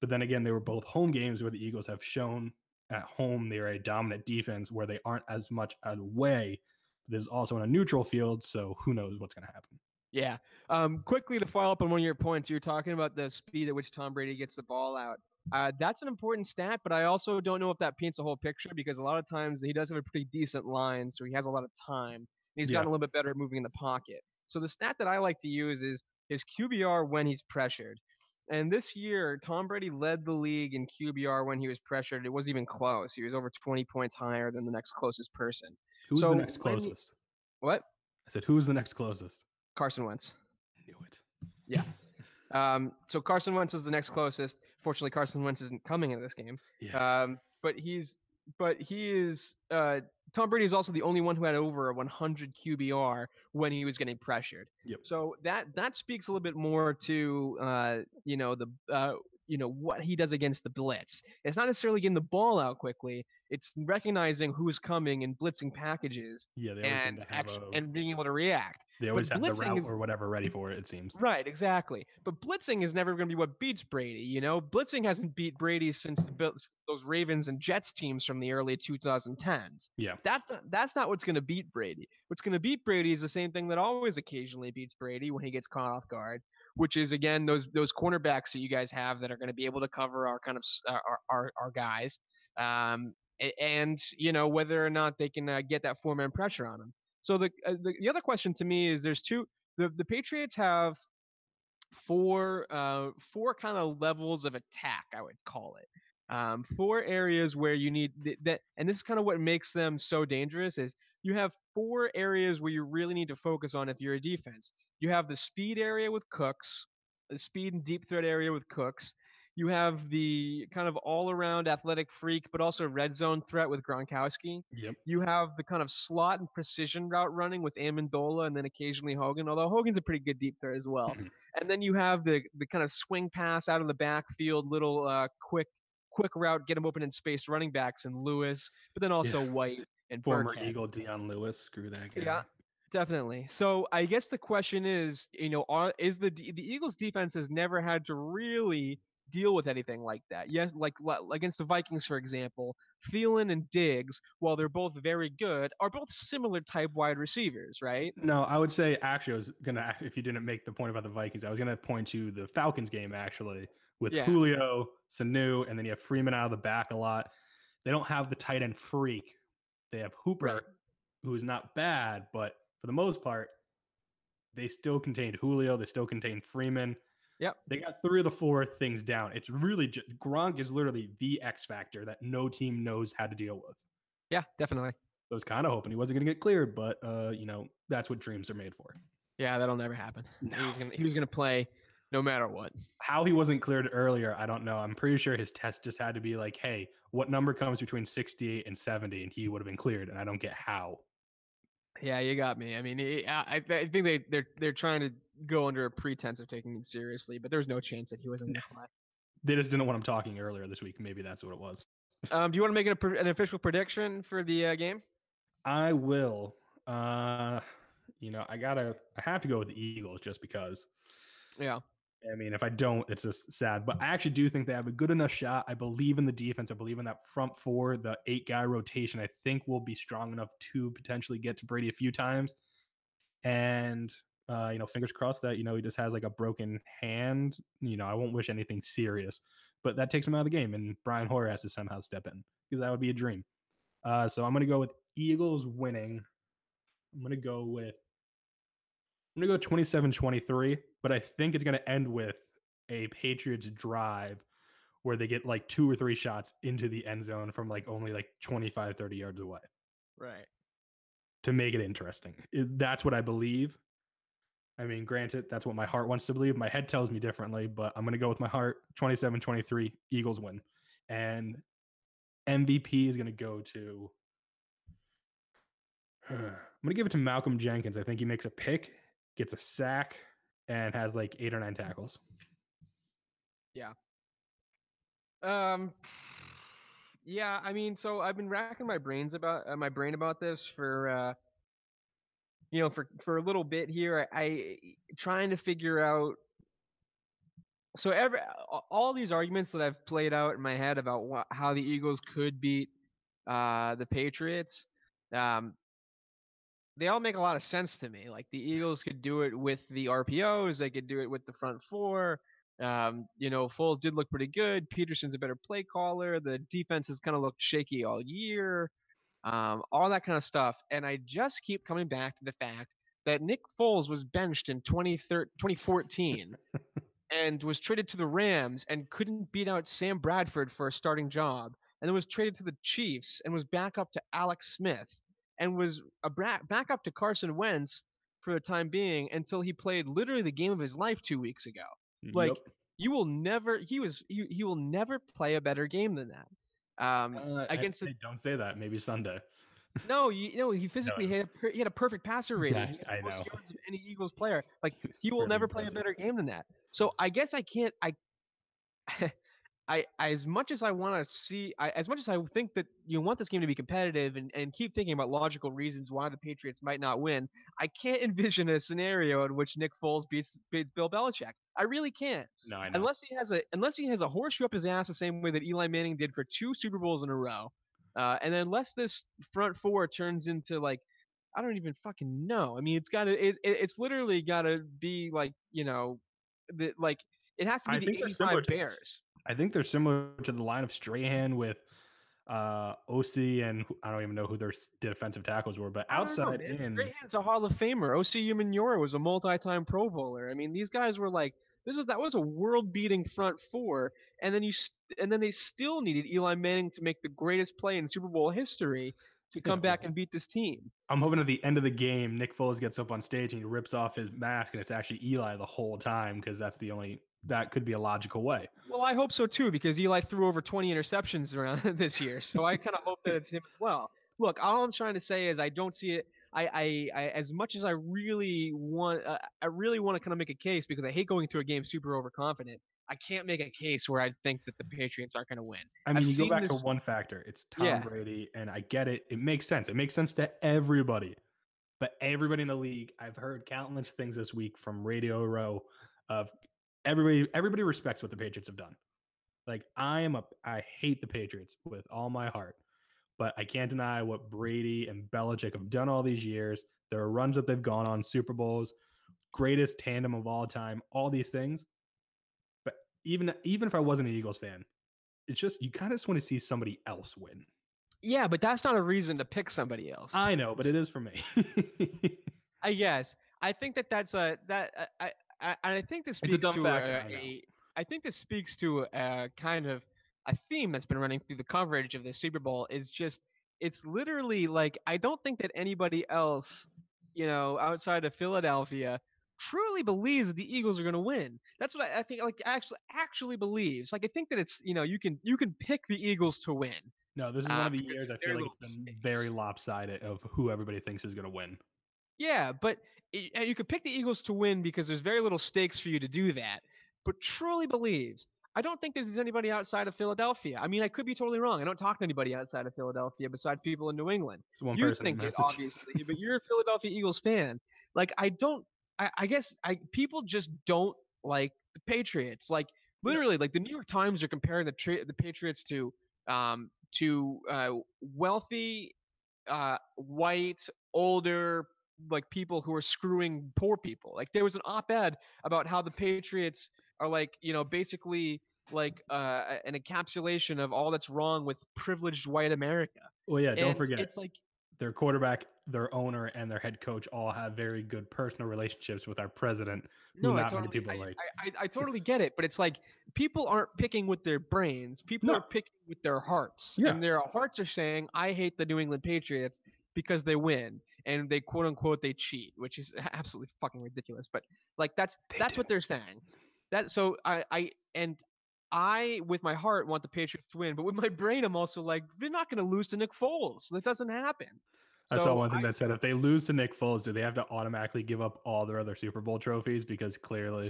[SPEAKER 5] But then again, they were both home games where the Eagles have shown at home they are a dominant defense where they aren't as much away. There's also in a neutral field, so who knows what's going to happen.
[SPEAKER 4] Yeah. Um, quickly to follow up on one of your points, you were talking about the speed at which Tom Brady gets the ball out. Uh, that's an important stat, but I also don't know if that paints a whole picture because a lot of times he does have a pretty decent line, so he has a lot of time. And he's
[SPEAKER 5] Yeah.
[SPEAKER 4] gotten a little bit better at moving in the pocket. So the stat that I like to use is his QBR when he's pressured. And this year, Tom Brady led the league in QBR when he was pressured. It wasn't even close. He was over 20 points higher than the next closest person.
[SPEAKER 5] Who's
[SPEAKER 4] So
[SPEAKER 5] the next closest?
[SPEAKER 4] What?
[SPEAKER 5] I said, who's the next closest?
[SPEAKER 4] Carson Wentz.
[SPEAKER 5] Knew it. Yeah.
[SPEAKER 4] Um, so Carson Wentz was the next closest. Fortunately, Carson Wentz isn't coming into this game.
[SPEAKER 5] Yeah.
[SPEAKER 4] Um, but he's but he is uh, Tom Brady is also the only one who had over a 100 QBR when he was getting pressured.
[SPEAKER 5] Yep.
[SPEAKER 4] So that that speaks a little bit more to uh, you know the uh, you know what he does against the blitz. It's not necessarily getting the ball out quickly. It's recognizing who's coming and blitzing packages
[SPEAKER 5] yeah, they always seem
[SPEAKER 4] and
[SPEAKER 5] to have
[SPEAKER 4] actu-
[SPEAKER 5] a,
[SPEAKER 4] and being able to react.
[SPEAKER 5] they always have the route
[SPEAKER 4] is-
[SPEAKER 5] or whatever ready for it. It seems.
[SPEAKER 4] Right, exactly. But blitzing is never going to be what beats Brady. You know, blitzing hasn't beat Brady since the those Ravens and Jets teams from the early 2010s.
[SPEAKER 5] Yeah.
[SPEAKER 4] That's not, that's not what's going to beat Brady. What's going to beat Brady is the same thing that always occasionally beats Brady when he gets caught off guard, which is again those those cornerbacks that you guys have that are going to be able to cover our kind of uh, our our, our guys. Um, and you know whether or not they can uh, get that four man pressure on them. So the, uh, the the other question to me is there's two the the Patriots have four uh four kind of levels of attack I would call it. Um, four areas where you need th- that, and this is kind of what makes them so dangerous. Is you have four areas where you really need to focus on if you're a defense. You have the speed area with Cooks, the speed and deep threat area with Cooks. You have the kind of all-around athletic freak, but also red zone threat with Gronkowski.
[SPEAKER 5] Yep.
[SPEAKER 4] You have the kind of slot and precision route running with Amendola and then occasionally Hogan, although Hogan's a pretty good deep threat as well.
[SPEAKER 5] Mhm.
[SPEAKER 4] And then you have the the kind of swing pass out of the backfield, little uh, quick quick route, get him open in space, running backs and Lewis, but then also
[SPEAKER 5] Yeah.
[SPEAKER 4] White and
[SPEAKER 5] Former
[SPEAKER 4] Burkhead.
[SPEAKER 5] Eagle Dion Lewis. Screw that guy.
[SPEAKER 4] Yeah. Definitely. So I guess the question is, you know, are is the the Eagles defense has never had to really deal with anything like that. Yes, like li- against the Vikings, for example, Thielen and Diggs, while they're both very good, are both similar type wide receivers, right?
[SPEAKER 5] No, I would say actually I was gonna if you didn't make the point about the Vikings, I was gonna point to the Falcons game actually with
[SPEAKER 4] Yeah.
[SPEAKER 5] Julio, Sanu, and then you have Freeman out of the back a lot. They don't have the tight end freak. They have Hooper,
[SPEAKER 4] Right.
[SPEAKER 5] who is not bad, but for the most part, they still contained Julio. They still contained Freeman.
[SPEAKER 4] Yep.
[SPEAKER 5] They got three of the four things down. It's really just Gronk is literally the X factor that no team knows how to deal with.
[SPEAKER 4] Yeah, definitely.
[SPEAKER 5] I was kind of hoping he wasn't going to get cleared, but uh, you know that's what dreams are made for.
[SPEAKER 4] Yeah, that'll never happen. He
[SPEAKER 5] No.
[SPEAKER 4] was gonna he was gonna play no matter what.
[SPEAKER 5] How he wasn't cleared earlier, I don't know. I'm pretty sure his test just had to be like, "Hey, what number comes between 68 and 70?" and he would have been cleared. And I don't get how.
[SPEAKER 4] Yeah, you got me. I mean, I I think they they're they're trying to go under a pretense of taking it seriously, but there's no chance that he wasn't going to play.
[SPEAKER 5] They just didn't want him talking earlier this week. Maybe that's what it was.
[SPEAKER 4] Um, do you want to make it a, pre- an official prediction for the uh, game?
[SPEAKER 5] I will. Uh, you know, I gotta. I have to go with the Eagles just because.
[SPEAKER 4] Yeah.
[SPEAKER 5] I mean, if I don't, it's just sad. But I actually do think they have a good enough shot. I believe in the defense. I believe in that front four, the eight guy rotation. I think will be strong enough to potentially get to Brady a few times. And uh, you know, fingers crossed that you know he just has like a broken hand. You know, I won't wish anything serious, but that takes him out of the game, and Brian Hoyer has to somehow step in because that would be a dream. Uh, so I'm gonna go with Eagles winning. I'm gonna go with I'm gonna go 27-23, but I think it's gonna end with a Patriots drive where they get like two or three shots into the end zone from like only like 25, 30 yards away
[SPEAKER 4] Right.
[SPEAKER 5] to make it interesting. It- that's what I believe. I mean, granted, that's what my heart wants to believe. My head tells me differently, but I'm going to go with my heart 27 23, Eagles win. And MVP is going to go to. I'm going to give it to Malcolm Jenkins. I think he makes a pick, gets a sack, and has like eight or nine tackles. Yeah.
[SPEAKER 4] Um. Yeah, I mean, so I've been racking my brains about uh, my brain about this for uh, you know for for a little bit here. I, I trying to figure out. So every all these arguments that I've played out in my head about wha- how the Eagles could beat uh, the Patriots, um, they all make a lot of sense to me. Like the Eagles could do it with the RPOs, they could do it with the front four. Um, you know, Foles did look pretty good. Pederson's a better play caller. The defense has kind of looked shaky all year. Um, all that kind of stuff. And I just keep coming back to the fact that Nick Foles was benched in 2014 and was traded to the Rams and couldn't beat out Sam Bradford for a starting job. And then was traded to the Chiefs and was back up to Alex Smith and was a bra- backup to Carson Wentz for the time being until he played literally the game of his life two weeks ago Like, you will never he was he, he will never play a better game than that um
[SPEAKER 5] Uh,
[SPEAKER 4] against a-
[SPEAKER 5] hey, don't say that. Maybe Sunday.
[SPEAKER 4] no you know he physically had a, he had a perfect passer rating
[SPEAKER 5] Yeah, I know.
[SPEAKER 4] yards of any eagles player like he will never play a better game than that so i guess i can't i I, as much as I want to see, I, as much as I think that you want this game to be competitive and, and keep thinking about logical reasons why the Patriots might not win, I can't envision a scenario in which Nick Foles beats beats Bill Belichick. I really can't
[SPEAKER 5] No, I know.
[SPEAKER 4] unless he has a unless he has a horseshoe up his ass the same way that Eli Manning did for two Super Bowls in a row, uh, and then unless this front four turns into like I don't even fucking know. I mean, it's got to it, it it's literally got to be like you know, the like it has to be
[SPEAKER 5] think
[SPEAKER 4] the 85
[SPEAKER 5] similar to-
[SPEAKER 4] Bears.
[SPEAKER 5] I think they're similar to the line of Strahan with uh Osi and I don't even know who their defensive tackles were, but
[SPEAKER 4] know,
[SPEAKER 5] outside
[SPEAKER 4] man.
[SPEAKER 5] in
[SPEAKER 4] Strahan's a Hall of Famer. Osi Umenyiora was a multi-time Pro Bowler. I mean, these guys were like this was that was a world-beating front four, and then you st- and then they still needed Eli Manning to make the greatest play in Super Bowl history to come back and beat this team.
[SPEAKER 5] I'm hoping at the end of the game, Nick Foles gets up on stage and he rips off his mask, and it's actually Eli the whole time because that's the only that could be a logical way.
[SPEAKER 4] Well, I hope so too because Eli threw over 20 interceptions around this year, so I kind of hope that it's him as well. Look, all I'm trying to say is I don't see it. I, I, I as much as I really want, uh, I really want to kind of make a case because I hate going to a game super overconfident. I can't make a case where I think that the Patriots aren't going to win.
[SPEAKER 5] I mean,
[SPEAKER 4] I've
[SPEAKER 5] you go back to one factor. It's Tom
[SPEAKER 4] Yeah.
[SPEAKER 5] Brady, and I get it. It makes sense. It makes sense to everybody. But everybody in the league, I've heard countless things this week from Radio Row of everybody everybody respects what the Patriots have done. Like I am a I hate the Patriots with all my heart. But I can't deny what Brady and Belichick have done all these years. There are runs that they've gone on, Super Bowls, greatest tandem of all time, all these things. But even even if I wasn't an Eagles fan, it's just you kind of just want to see somebody else win.
[SPEAKER 4] Yeah, but that's not a reason to pick somebody else.
[SPEAKER 5] I know, but it is for me.
[SPEAKER 4] I guess. I think that that's a that I I, I, I think this speaks to
[SPEAKER 5] fact,
[SPEAKER 4] a,
[SPEAKER 5] I
[SPEAKER 4] I think this speaks to a kind of a theme that's been running through the coverage of the Super Bowl. Is just it's literally like I don't think that anybody else, you know, outside of Philadelphia, truly believes that the Eagles are going to win. That's what I, I think. Like actually actually believes. Like I think that it's you know you can you can pick the Eagles to win.
[SPEAKER 5] no, this is
[SPEAKER 4] Uh,
[SPEAKER 5] one of the years I feel like it's been very lopsided of who everybody thinks is going to win.
[SPEAKER 4] Yeah, but i- and you could pick the Eagles to win because there's very little stakes for you to do that. But truly believes, I don't think there's anybody outside of Philadelphia. I mean, I could be totally wrong. I don't talk to anybody outside of Philadelphia besides people in New England.
[SPEAKER 5] It's one
[SPEAKER 4] you think it, obviously, but you're a Philadelphia Eagles fan. Like, I don't. I, I guess I people just don't like the Patriots. Like literally, like the New York Times are comparing the tra- the Patriots to um to uh, wealthy, uh, white, older like people who are screwing poor people. Like there was an op-ed about how the Patriots are like you know basically like uh, an encapsulation of all that's wrong with privileged white America.
[SPEAKER 5] Well, yeah, don't
[SPEAKER 4] And
[SPEAKER 5] forget
[SPEAKER 4] it's like
[SPEAKER 5] their quarterback, their owner, and their head coach all have very good personal relationships with our president. who
[SPEAKER 4] no, I
[SPEAKER 5] not many
[SPEAKER 4] totally,
[SPEAKER 5] people
[SPEAKER 4] I,
[SPEAKER 5] like.
[SPEAKER 4] I, I, I totally get it, but it's like people aren't picking with their brains. People
[SPEAKER 5] No.
[SPEAKER 4] are picking with their hearts,
[SPEAKER 5] Yeah.
[SPEAKER 4] and their hearts are saying, "I hate the New England Patriots because they win and they quote unquote they cheat," which is absolutely fucking ridiculous. But like that's
[SPEAKER 5] They
[SPEAKER 4] that's
[SPEAKER 5] do.
[SPEAKER 4] what they're saying. That so I I and I with my heart want the Patriots to win, but with my brain I'm also like they're not going to lose to Nick Foles. That doesn't happen.
[SPEAKER 5] I saw one thing
[SPEAKER 4] I-
[SPEAKER 5] that said if they lose to Nick Foles, do they have to automatically give up all their other Super Bowl trophies? Because clearly,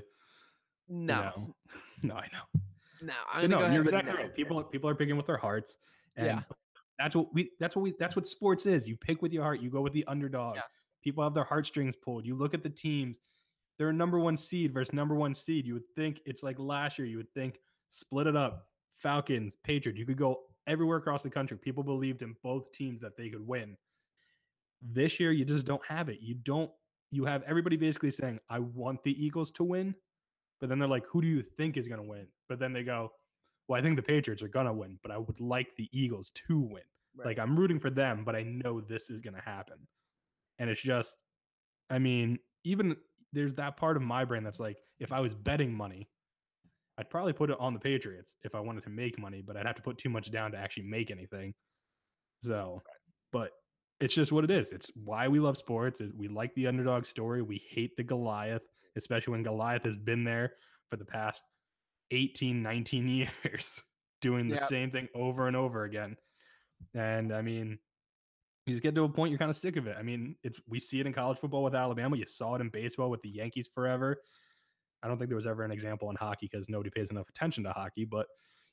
[SPEAKER 5] you
[SPEAKER 4] no,
[SPEAKER 5] know- no, I know.
[SPEAKER 4] no, I'm
[SPEAKER 5] no,
[SPEAKER 4] go
[SPEAKER 5] you're exactly
[SPEAKER 4] no.
[SPEAKER 5] right. People people are picking with their hearts, and
[SPEAKER 4] Yeah.
[SPEAKER 5] That's what we that's what we that's what sports is. You pick with your heart. You go with the underdog.
[SPEAKER 4] Yeah.
[SPEAKER 5] People have their heartstrings pulled. You look at the teams. They're a number one seed versus number one seed. You would think it's like last year. You would think split it up. Falcons, Patriots. You could go everywhere across the country. People believed in both teams that they could win. This year, you just don't have it. You don't. You have everybody basically saying, "I want the Eagles to win," but then they're like, "Who do you think is going to win?" But then they go, "Well, I think the Patriots are going to win, but I would like the Eagles to win."
[SPEAKER 4] Right.
[SPEAKER 5] Like I'm rooting for them, but I know this is going to happen. And it's just, I mean, even there's that part of my brain that's like, if I was betting money, I'd probably put it on the Patriots if I wanted to make money, but I'd have to put too much down to actually make anything. So, but it's just what it is. It's why we love sports. We like the underdog story. We hate the Goliath, especially when Goliath has been there for the past 18, 19 years doing the
[SPEAKER 4] Yep.
[SPEAKER 5] same thing over and over again. And I mean, you just get to a point you're kind of sick of it. I mean, it's we see it in college football with Alabama. You saw it in baseball with the Yankees forever. I don't think there was ever an example in hockey because nobody pays enough attention to hockey, but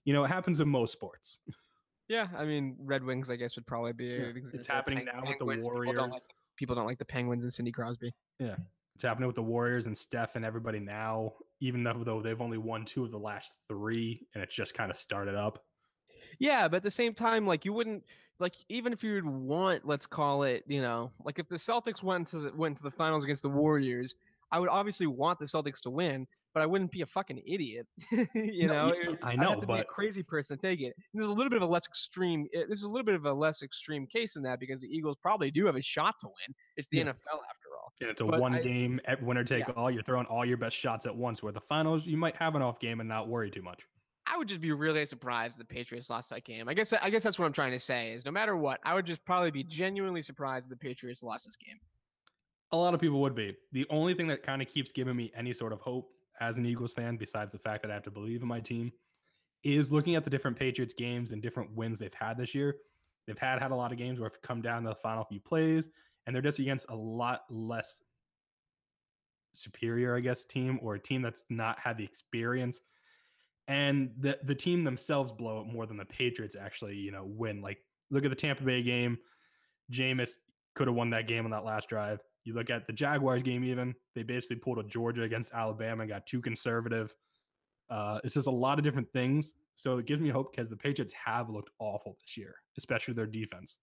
[SPEAKER 5] you know, it happens in most sports.
[SPEAKER 4] Yeah, I mean, Red Wings, I guess, would probably be.
[SPEAKER 5] Yeah, it's happening now with the
[SPEAKER 4] Penguins, People don't,
[SPEAKER 5] Warriors.
[SPEAKER 4] like, people don't like the Penguins and Cindy Crosby.
[SPEAKER 5] Yeah, it's happening with the Warriors and Steph and everybody now, even though though they've only won two of the last three, and it's just kind of started up.
[SPEAKER 4] Yeah, but at the same time, like you wouldn't like even if you would want, let's call it, you know, like if the Celtics went to the went to the finals against the Warriors, I would obviously want the Celtics to win, but I wouldn't be a fucking idiot. you
[SPEAKER 5] No,
[SPEAKER 4] know,
[SPEAKER 5] yeah, I
[SPEAKER 4] I'd
[SPEAKER 5] know,
[SPEAKER 4] have to be a
[SPEAKER 5] but-
[SPEAKER 4] crazy person to take it. And there's a little bit of a less extreme. eh, This is a little bit of a less extreme case in that because the Eagles probably do have a shot to win. It's the
[SPEAKER 5] Yeah.
[SPEAKER 4] NFL after all.
[SPEAKER 5] And it's a
[SPEAKER 4] But
[SPEAKER 5] one
[SPEAKER 4] I-
[SPEAKER 5] game winner take all. You're throwing all your best shots at once. Where the finals, you might have an off game and not worry too much.
[SPEAKER 4] I would just be really surprised the Patriots lost that game. I guess I guess that's what I'm trying to say is no matter what, I would just probably be genuinely surprised if the Patriots lost this game.
[SPEAKER 5] A lot of people would be. The only thing that kind of keeps giving me any sort of hope as an Eagles fan, besides the fact that I have to believe in my team, is looking at the different Patriots games and different wins they've had this year. They've had had a lot of games where it's come down to the final few plays, and they're just against a lot less superior, I guess, team or a team that's not had the experience. And the the team themselves blow it more than the Patriots actually, you know, win. Like look at the Tampa Bay game. Jameis could have won that game on that last drive. You look at the Jaguars game, even they basically pulled a Georgia against Alabama and got too conservative. Uh, it's just a lot of different things. So it gives me hope because the Patriots have looked awful this year, especially their defense.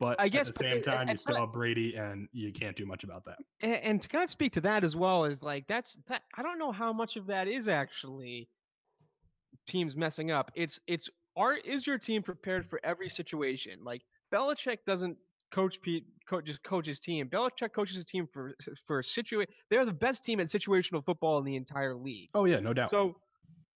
[SPEAKER 5] But
[SPEAKER 4] I guess,
[SPEAKER 5] at the same
[SPEAKER 4] it-
[SPEAKER 5] time, you still have Brady, and you can't do much about that.
[SPEAKER 4] And, and to kind of speak to that as well is like that's that I don't know how much of that is actually teams messing up. It's it's are is your team prepared for every situation? Like Belichick doesn't coach Pete coach just coaches team. Belichick coaches his team for for situa- They're the best team at situational football in the entire league.
[SPEAKER 5] Oh yeah, no doubt.
[SPEAKER 4] So,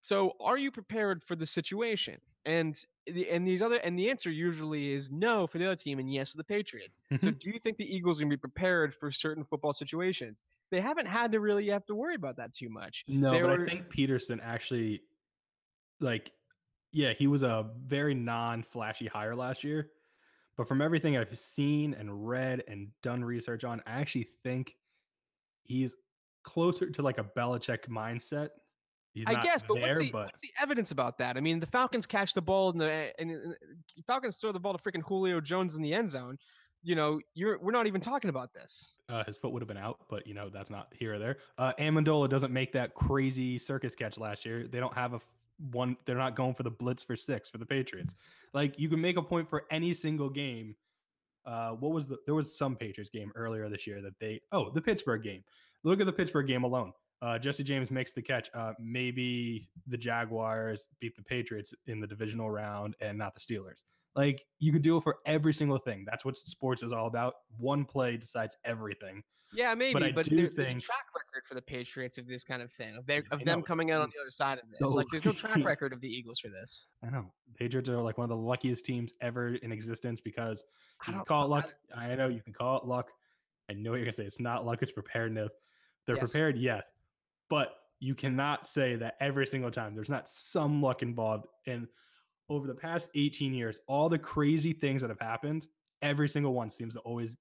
[SPEAKER 4] so are you prepared for the situation? And the and these other and the answer usually is no for the other team and yes for the Patriots. So
[SPEAKER 5] Mhm.
[SPEAKER 4] do you think the Eagles are gonna be prepared for certain football situations? They haven't had to really have to worry about that too much.
[SPEAKER 5] No,
[SPEAKER 4] They
[SPEAKER 5] but
[SPEAKER 4] were-
[SPEAKER 5] I think Pederson actually, like, yeah, he was a very non-flashy hire last year. But from everything I've seen and read and done research on, I actually think he's closer to like a Belichick mindset. He's
[SPEAKER 4] I guess, but
[SPEAKER 5] there,
[SPEAKER 4] what's, the,
[SPEAKER 5] but
[SPEAKER 4] what's the evidence about that? I mean, the Falcons catch the ball in the and, and Falcons throw the ball to freaking Julio Jones in the end zone. you know, you're we're not even talking about this.
[SPEAKER 5] Uh, his foot would have been out, but you know that's not here or there. Uh, Amendola doesn't make that crazy circus catch last year. They don't have a one. They're not going for the blitz for six for the Patriots. Like you can make a point for any single game. Uh, what was the? There was some Patriots game earlier this year that they. Oh, the Pittsburgh game. Look at the Pittsburgh game alone. Uh, Jesse James makes the catch. Uh, maybe the Jaguars beat the Patriots in the divisional round and not the Steelers. Like you could do it for every single thing. That's what sports is all about. One play decides everything.
[SPEAKER 4] Yeah, maybe,
[SPEAKER 5] I
[SPEAKER 4] but,
[SPEAKER 5] do
[SPEAKER 4] there- there's a track record for the Patriots of this kind of thing, of, of them coming out on the other side of this.
[SPEAKER 5] No.
[SPEAKER 4] Like, oh, there's no track record of the Eagles for this.
[SPEAKER 5] I know Patriots are like one of the luckiest teams ever in existence because
[SPEAKER 4] I
[SPEAKER 5] you can call it
[SPEAKER 4] I-
[SPEAKER 5] luck. I, know you can call it luck. I know what you're gonna say. It's not luck. It's preparedness. They're
[SPEAKER 4] Yes.
[SPEAKER 5] prepared, yes, but you cannot say that every single time. There's not some luck involved. And over the past 18 years, all the crazy things that have happened, every single one seems to always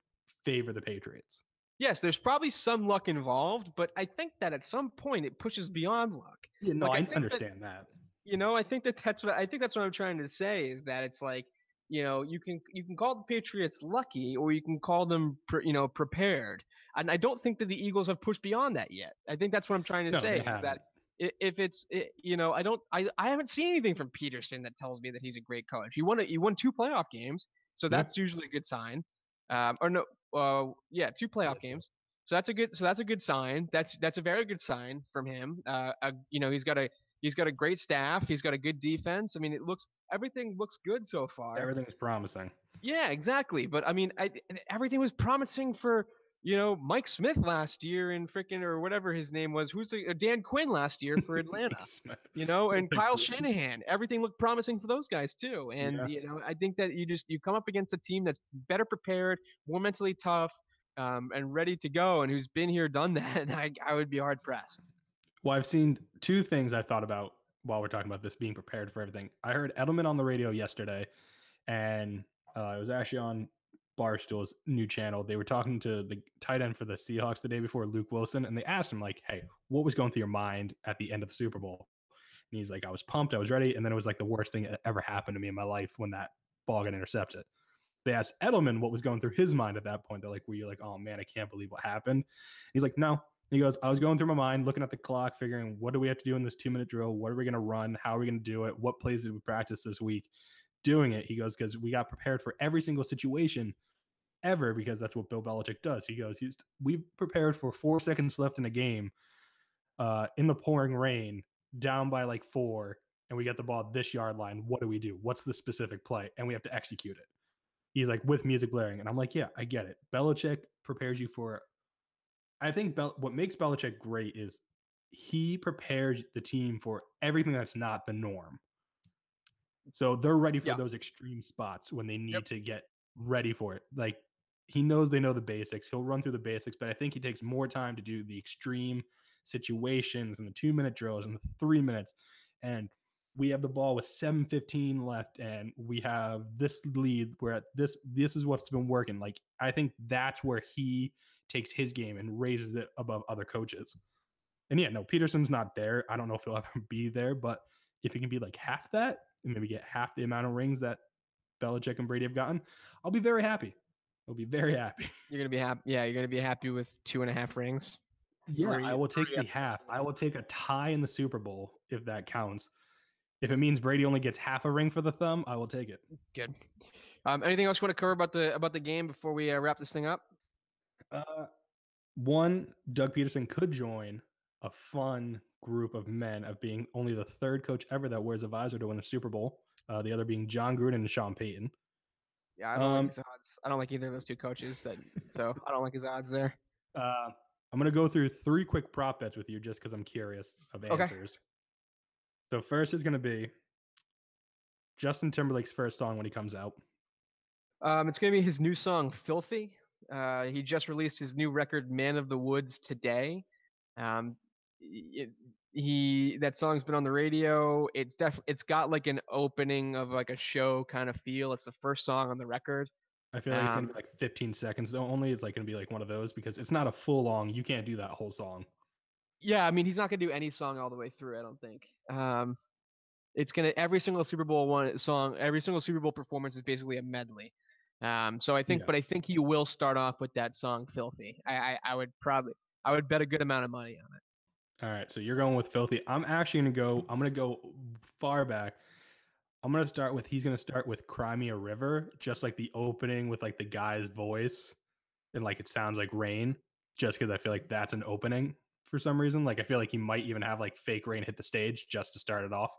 [SPEAKER 5] favor the Patriots.
[SPEAKER 4] Yes, there's probably some luck involved, but I think that at some point it pushes beyond luck.
[SPEAKER 5] Yeah, no,
[SPEAKER 4] Like, I
[SPEAKER 5] I,
[SPEAKER 4] think that-
[SPEAKER 5] understand that.
[SPEAKER 4] You know, I think that that's what I think that's what I'm trying to say is that it's like, you know, you can you can call the Patriots lucky or you can call them, pre, you know, prepared. And I don't think that the Eagles have pushed beyond that yet. I think that's what I'm trying to
[SPEAKER 5] No,
[SPEAKER 4] say is
[SPEAKER 5] haven't.
[SPEAKER 4] that if it's i you know I don't I, I haven't seen anything from Pederson that tells me that he's a great coach. He won a, he won two playoff games, so
[SPEAKER 5] Yeah.
[SPEAKER 4] that's usually a good sign. Um, or no, uh, yeah, two playoff games. So that's a good so that's a good sign. That's that's a very good sign from him. Uh, uh you know he's got a he's got a great staff. He's got a good defense. I mean it looks everything looks good so far.
[SPEAKER 5] Everything's promising.
[SPEAKER 4] Yeah, exactly. But I mean, I, everything was promising for you know Mike Smith last year in frickin' or whatever his name was. Who's the uh, Dan Quinn last year for Atlanta? You know, and Kyle Shanahan. Everything looked promising for those guys too. And
[SPEAKER 5] Yeah.
[SPEAKER 4] you know, I think that you just you come up against a team that's better prepared, more mentally tough, um, and ready to go, and who's been here, done that. And I, I would be hard pressed.
[SPEAKER 5] Well, I've seen two things I thought about while we're talking about this being prepared for everything. I heard Edelman on the radio yesterday, and uh, it was actually on Barstool's new channel. They were talking to the tight end for the Seahawks the day before, Luke Wilson, and they asked him like, "Hey, what was going through your mind at the end of the Super Bowl?" And he's like, "I was pumped, I was ready, and then it was like the worst thing that ever happened to me in my life when that ball got intercepted." They asked Edelman what was going through his mind at that point. They're like, "Were you like, oh man, I can't believe what happened?" He's like, "No, he goes, I was going through my mind, looking at the clock, figuring what do we have to do in this two minute drill? What are we going to run? How are we going to do it? What plays did we practice this week? Doing it. He goes, because we got prepared for every single situation ever because that's what Bill Belichick does. He goes, he's, we prepared for four seconds left in a game uh, in the pouring rain, down by like four, and we get the ball this yard line. What do we do? What's the specific play? And we have to execute it. He's like, with music blaring. And I'm like, yeah, I get it. Belichick prepares you for I think Bel- what makes Belichick great is he prepares the team for everything that's not the norm. So they're ready for
[SPEAKER 4] Yeah.
[SPEAKER 5] those extreme spots when they need
[SPEAKER 4] Yep.
[SPEAKER 5] to get ready for it. Like he knows they know the basics. He'll run through the basics, but I think he takes more time to do the extreme situations and the two minute drills and the three minutes. And we have the ball with 7:15 left, and we have this lead. Where at this this is what's been working. Like I think that's where he takes his game and raises it above other coaches. And yeah, no, Pederson's not there. I don't know if he'll ever be there, but if he can be like half that and maybe get half the amount of rings that Belichick and Brady have gotten, I'll be very happy. I'll be very happy.
[SPEAKER 4] You're gonna be happy. Yeah, you're gonna be happy with two and a half rings.
[SPEAKER 5] Yeah,
[SPEAKER 4] Three-
[SPEAKER 5] I will take
[SPEAKER 4] three
[SPEAKER 5] the half.
[SPEAKER 4] Super
[SPEAKER 5] I will take a tie in the Super Bowl if that counts. If it means Brady only gets half a ring for the thumb, I will take it.
[SPEAKER 4] Good. Um, anything else you want to cover about the about the game before we uh, wrap this thing up?
[SPEAKER 5] Uh, one, Doug Pederson could join a fun group of men of being only the third coach ever that wears a visor to win a Super Bowl. Uh, the other being Jon Gruden and Sean Payton.
[SPEAKER 4] Yeah, I don't
[SPEAKER 5] Um,
[SPEAKER 4] like his odds. I don't like either of those two coaches. That so I don't like his odds there.
[SPEAKER 5] Uh, I'm going to go through three quick prop bets with you just because I'm curious of answers. Okay. So, first is going to be Justin Timberlake's first song when he comes out.
[SPEAKER 4] Um, it's gonna be his new song "Filthy." Uh, he just released his new record "Man of the Woods" today. Um, it, he that song's been on the radio. It's def it's got like an opening of like a show kind of feel. It's the first song on the record.
[SPEAKER 5] I feel like it's going
[SPEAKER 4] Um,
[SPEAKER 5] to be like 15 seconds though. Only it's like going to be like one of those because it's not a full long. You can't do that whole song.
[SPEAKER 4] Yeah, I mean he's not gonna do any song all the way through. I don't think. Um, it's gonna every single Super Bowl one song, every single Super Bowl performance is basically a medley. Um, so I think,
[SPEAKER 5] Yeah.
[SPEAKER 4] but I think he will start off with that song "Filthy." I, I, I would probably, I would bet a good amount of money on it.
[SPEAKER 5] All right, so you're going with filthy. I'm actually gonna go. I'm gonna go far back. I'm gonna start with. He's gonna start with Cry Me a River," just like the opening with like the guy's voice, and like it sounds like rain. Just because I feel like that's an opening for some reason. Like I feel like he might even have like fake rain hit the stage just to start it off.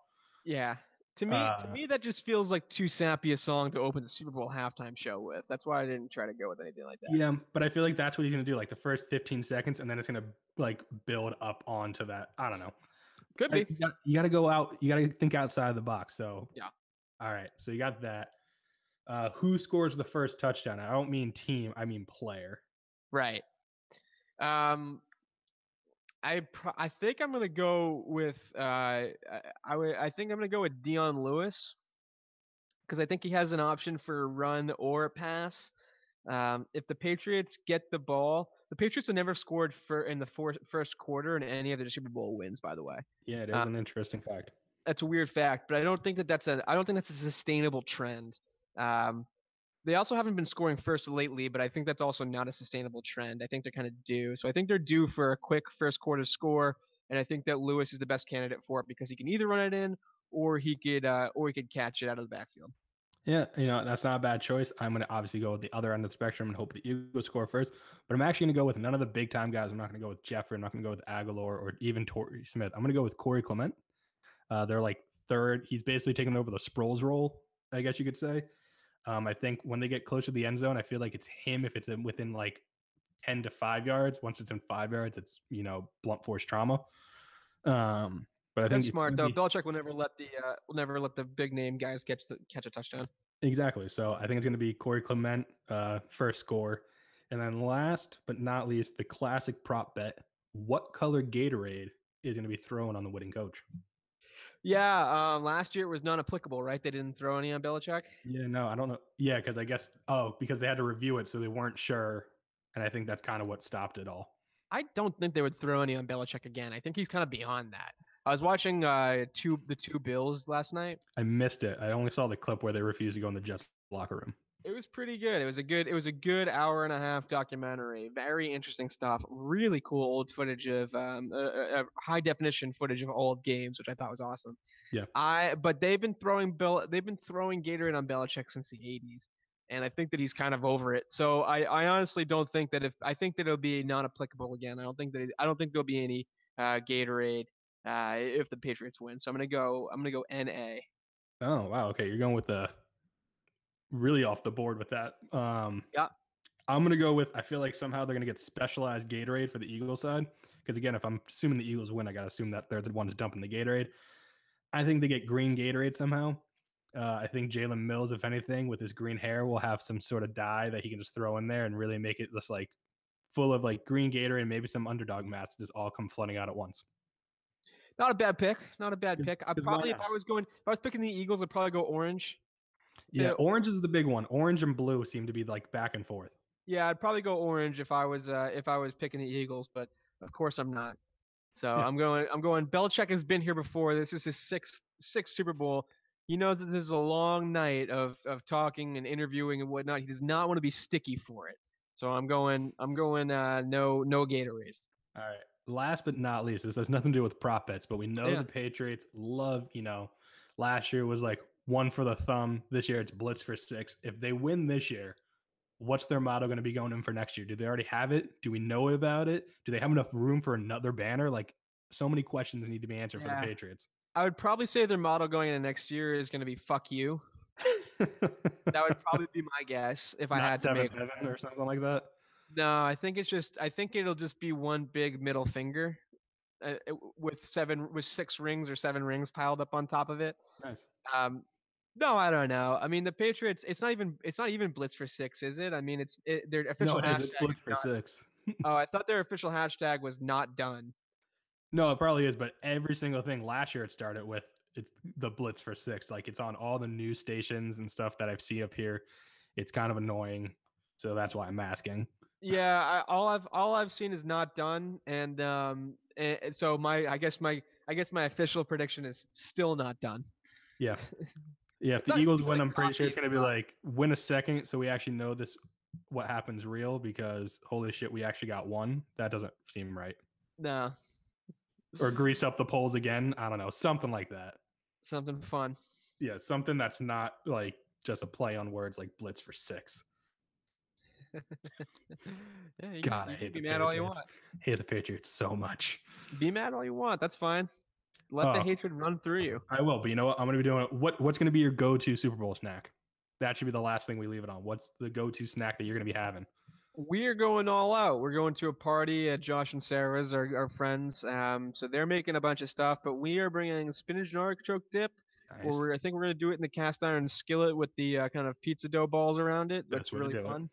[SPEAKER 4] Yeah. To me, to
[SPEAKER 5] Uh,
[SPEAKER 4] me, that just feels like too sappy a song to open the Super Bowl halftime show with. That's why I didn't try to go with anything like that.
[SPEAKER 5] Yeah, but I feel like that's what he's gonna do. Like the first 15 seconds, and then it's gonna like build up onto that. I don't know.
[SPEAKER 4] Could be.
[SPEAKER 5] you, got, you got to go out. You got to think outside of the box. So
[SPEAKER 4] Yeah.
[SPEAKER 5] All right. So you got that. Uh, who scores the first touchdown? I don't mean team. I mean player.
[SPEAKER 4] Right. Um, I pro- I think I'm gonna go with uh I, I would I think I'm gonna go with Dion Lewis because I think he has an option for a run or a pass. Um, if the Patriots get the ball, the Patriots have never scored for in the four, first quarter in any of their Super Bowl wins. By the way,
[SPEAKER 5] Yeah, it is
[SPEAKER 4] Uh,
[SPEAKER 5] an interesting fact.
[SPEAKER 4] that's a weird fact, but I don't think that that's a I don't think that's a sustainable trend. Um, they also haven't been scoring first lately, but I think that's also not a sustainable trend. I think they're kind of due. So I think they're due for a quick first quarter score, and I think that Lewis is the best candidate for it because he can either run it in or he could uh, or he could catch it out of the backfield.
[SPEAKER 5] Yeah, you know that's not a bad choice. I'm gonna obviously go with the other end of the spectrum and hope the Eagles score first. But I'm actually gonna go with none of the big time guys. I'm not gonna go with Jeffery. I'm not gonna go with Agholor or even Torrey Smith. I'm gonna go with Corey Clement. Uh, they're like third. He's basically taking over the Sproles role, I guess you could say. Um, I think when they get close to the end zone, I feel like it's him if it's within like 10 to five yards. Once it's in five yards, it's you know blunt force trauma. Um, but I think
[SPEAKER 4] That's smart though.
[SPEAKER 5] be-
[SPEAKER 4] Belichick will never let the uh, will never let the big name guys catch the, catch a touchdown.
[SPEAKER 5] Exactly. So I think it's going to be Corey Clement, uh, first score. And then last but not least, the classic prop bet. What color Gatorade is going to be thrown on the winning coach?
[SPEAKER 4] Yeah, um, last year it was non applicable, right? They didn't throw any on Belichick.
[SPEAKER 5] Yeah, no, I don't know. Yeah, because I guess, oh, because they had to review it. So they weren't sure. And I think that's kind of what stopped it all.
[SPEAKER 4] I don't think they would throw any on Belichick again. I think he's kind of beyond that. I was watching uh two the two Bills last night.
[SPEAKER 5] I missed it. I only saw the clip where they refused to go in the Jets locker room.
[SPEAKER 4] It was pretty good. It was a good it was a good hour and a half documentary. Very interesting stuff. Really cool old footage of um uh, uh, high definition footage of old games, which I thought was awesome.
[SPEAKER 5] Yeah.
[SPEAKER 4] I but they've been throwing Bill they've been throwing Gatorade on Belichick since the 80s. And I think that he's kind of over it. So I, I honestly don't think that if I think that it'll be non-applicable again. I don't think that it, I don't think there'll be any uh, Gatorade uh, if the Patriots win. So I'm gonna go I'm gonna go NA.
[SPEAKER 5] Oh, wow. Okay. You're going with the really off the board with that. Um,
[SPEAKER 4] Yeah.
[SPEAKER 5] I'm going to go with, I feel like somehow they're going to get specialized Gatorade for the Eagles side. Because again, if I'm assuming the Eagles win, I got to assume that they're the ones dumping the Gatorade. I think they get green Gatorade somehow. Uh, I think Jalen Mills, if anything, with his green hair, will have some sort of dye that he can just throw in there and really make it just like full of like green Gatorade and maybe some underdog mats just all come flooding out at once.
[SPEAKER 4] Not a bad pick. Not a bad pick. I probably if? I was going if I was picking the Eagles, I'd probably go orange.
[SPEAKER 5] Yeah, orange is the big one. Orange and blue seem to be like back and forth.
[SPEAKER 4] Yeah, I'd probably go orange if I was uh, if I was picking the Eagles, but of course I'm not. So
[SPEAKER 5] Yeah.
[SPEAKER 4] I'm going. I'm going. Belichick has been here before. This is his sixth sixth Super Bowl. He knows that this is a long night of of talking and interviewing and whatnot. He does not want to be sticky for it. So I'm going. I'm going. Uh, no no Gatorade.
[SPEAKER 5] All right. Last but not least, this has nothing to do with prop bets, but we know
[SPEAKER 4] Yeah.
[SPEAKER 5] the Patriots love, you know, last year was like one for the thumb. This year it's blitz for six. If they win this year, what's their motto going to be going in for next year? Do they already have it? Do we know about it? Do they have enough room for another banner? Like so many questions need to be answered for the Patriots.
[SPEAKER 4] I would probably say their motto going into next year is going to be "fuck you." That would probably be my guess if I
[SPEAKER 5] Not
[SPEAKER 4] had to
[SPEAKER 5] seven
[SPEAKER 4] make.
[SPEAKER 5] heaven or something like that.
[SPEAKER 4] No, I think it's just. I think it'll just be one big middle finger, uh, with seven with six rings or seven rings piled up on top of it.
[SPEAKER 5] Nice.
[SPEAKER 4] Um, no, I don't know. I mean, the Patriots. It's not even. It's not even blitz for six, is it? I mean, it's it, their official
[SPEAKER 5] No, it is. It's blitz for
[SPEAKER 4] not-
[SPEAKER 5] six.
[SPEAKER 4] oh, I thought their official hashtag was not done.
[SPEAKER 5] No, it probably is, but every single thing last year it started with it's the blitz for six. Like it's on all the news stations and stuff that I've see up here. It's kind of annoying. So that's why I'm asking.
[SPEAKER 4] Yeah, I, all I've all I've seen is not done, and um, and, so my I guess my I guess my official prediction is still not done.
[SPEAKER 5] Yeah. Yeah, if the Eagles win,
[SPEAKER 4] like
[SPEAKER 5] I'm pretty sure it's gonna be like win a second, so we actually know this what happens real because holy shit, we actually got one. That doesn't seem right.
[SPEAKER 4] No,
[SPEAKER 5] Or grease up the poles again. I don't know, something like that.
[SPEAKER 4] something fun.
[SPEAKER 5] Yeah, something that's not like just a play on words like blitz for six.
[SPEAKER 4] yeah, you,
[SPEAKER 5] God,
[SPEAKER 4] can,
[SPEAKER 5] I hate
[SPEAKER 4] be mad all you
[SPEAKER 5] Patriots.
[SPEAKER 4] want.
[SPEAKER 5] Hate the Patriots so much.
[SPEAKER 4] Be mad all you want. That's fine. Let the hatred run through you.
[SPEAKER 5] I will, but you know what? I'm gonna be doing what what's gonna be your go-to Super Bowl snack? That should be the last thing we leave it on. What's the go-to snack that you're gonna be having?
[SPEAKER 4] We're going all out. We're going to a party at Josh and Sarah's, our, our friends. Um, so they're making a bunch of stuff, but we are bringing spinach and artichoke dip.
[SPEAKER 5] Nice.
[SPEAKER 4] I think we're gonna do it in the cast iron skillet with the uh, kind of pizza dough balls around it.
[SPEAKER 5] That's
[SPEAKER 4] That's really
[SPEAKER 5] fun. it.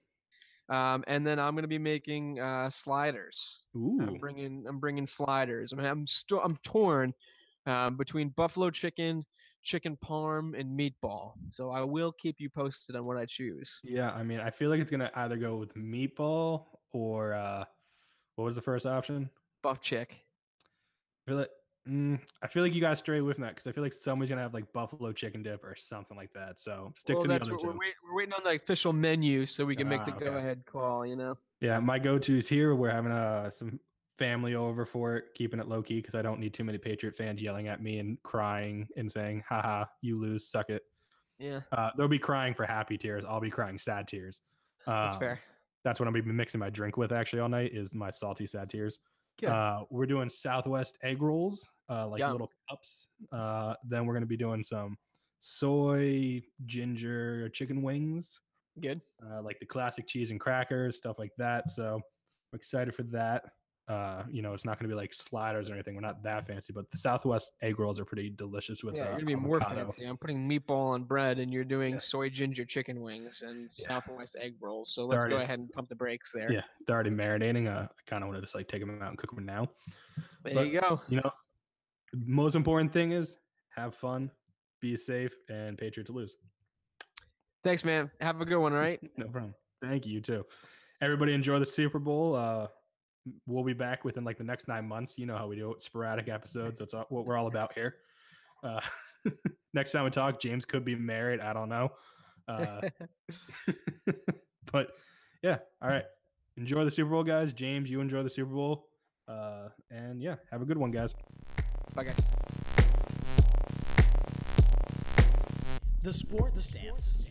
[SPEAKER 4] Um, and then I'm gonna be making uh, sliders. I'm
[SPEAKER 5] Ooh.
[SPEAKER 4] bringing I'm bringing sliders. I'm I'm, sto- I'm torn um, between buffalo chicken, chicken parm, and meatball. So I will keep you posted on what I choose.
[SPEAKER 5] Yeah, I mean, I feel like it's gonna either go with meatball or uh what was the first option?
[SPEAKER 4] Buff chick.
[SPEAKER 5] I feel like mm, I feel like you guys stray away from that because I feel like someone's gonna have like buffalo chicken dip or something like that. So stick
[SPEAKER 4] well,
[SPEAKER 5] to the other
[SPEAKER 4] what we're,
[SPEAKER 5] two.
[SPEAKER 4] wait, we're waiting on the official menu so we can make the
[SPEAKER 5] Ah, okay.
[SPEAKER 4] go-ahead call. You know.
[SPEAKER 5] Yeah, my go-to's here. We're having uh some family over for it, keeping it low key because I don't need too many Patriot fans yelling at me and crying and saying, "Haha, you lose, suck it."
[SPEAKER 4] Yeah,
[SPEAKER 5] Uh, they'll be crying for happy tears. I'll be crying sad tears.
[SPEAKER 4] that's
[SPEAKER 5] Um,
[SPEAKER 4] fair.
[SPEAKER 5] That's what I'm gonna be mixing my drink with actually all night is my salty sad tears. Uh, we're doing Southwest egg rolls, uh, like
[SPEAKER 4] Yum.
[SPEAKER 5] little cups. Uh, then we're gonna be doing some soy ginger chicken wings,
[SPEAKER 4] Good.
[SPEAKER 5] uh, like the classic cheese and crackers, stuff like that. So I'm excited for that. Uh, you know, it's not gonna be like sliders or anything. We're not that fancy, but the Southwest egg rolls are pretty delicious with.
[SPEAKER 4] yeah,
[SPEAKER 5] uh,
[SPEAKER 4] you're gonna be more fancy. I'm putting meatball on bread, and you're doing
[SPEAKER 5] Yeah.
[SPEAKER 4] soy ginger chicken wings and
[SPEAKER 5] Yeah.
[SPEAKER 4] Southwest egg rolls. So let's go ahead and pump the brakes there.
[SPEAKER 5] Yeah, they're already marinating. Uh, I kind of want to just like take them out and cook them now.
[SPEAKER 4] There
[SPEAKER 5] but-
[SPEAKER 4] you go.
[SPEAKER 5] You know, most important thing is have fun, be safe, and Patriots lose.
[SPEAKER 4] Thanks, man. Have a good one. All right.
[SPEAKER 5] No problem. Thank you, you too. Everybody enjoy the Super Bowl. Uh, we'll be back within like the next nine months. You know how we do it, sporadic episodes. That's all, what we're all about here. Uh, next time we talk, James could be married. I don't know. Uh, but yeah, all right. Enjoy the Super Bowl, guys. James, you enjoy the Super Bowl. Uh, and yeah, have a good one, guys.
[SPEAKER 4] Bye, guys.
[SPEAKER 1] The Sports Stance.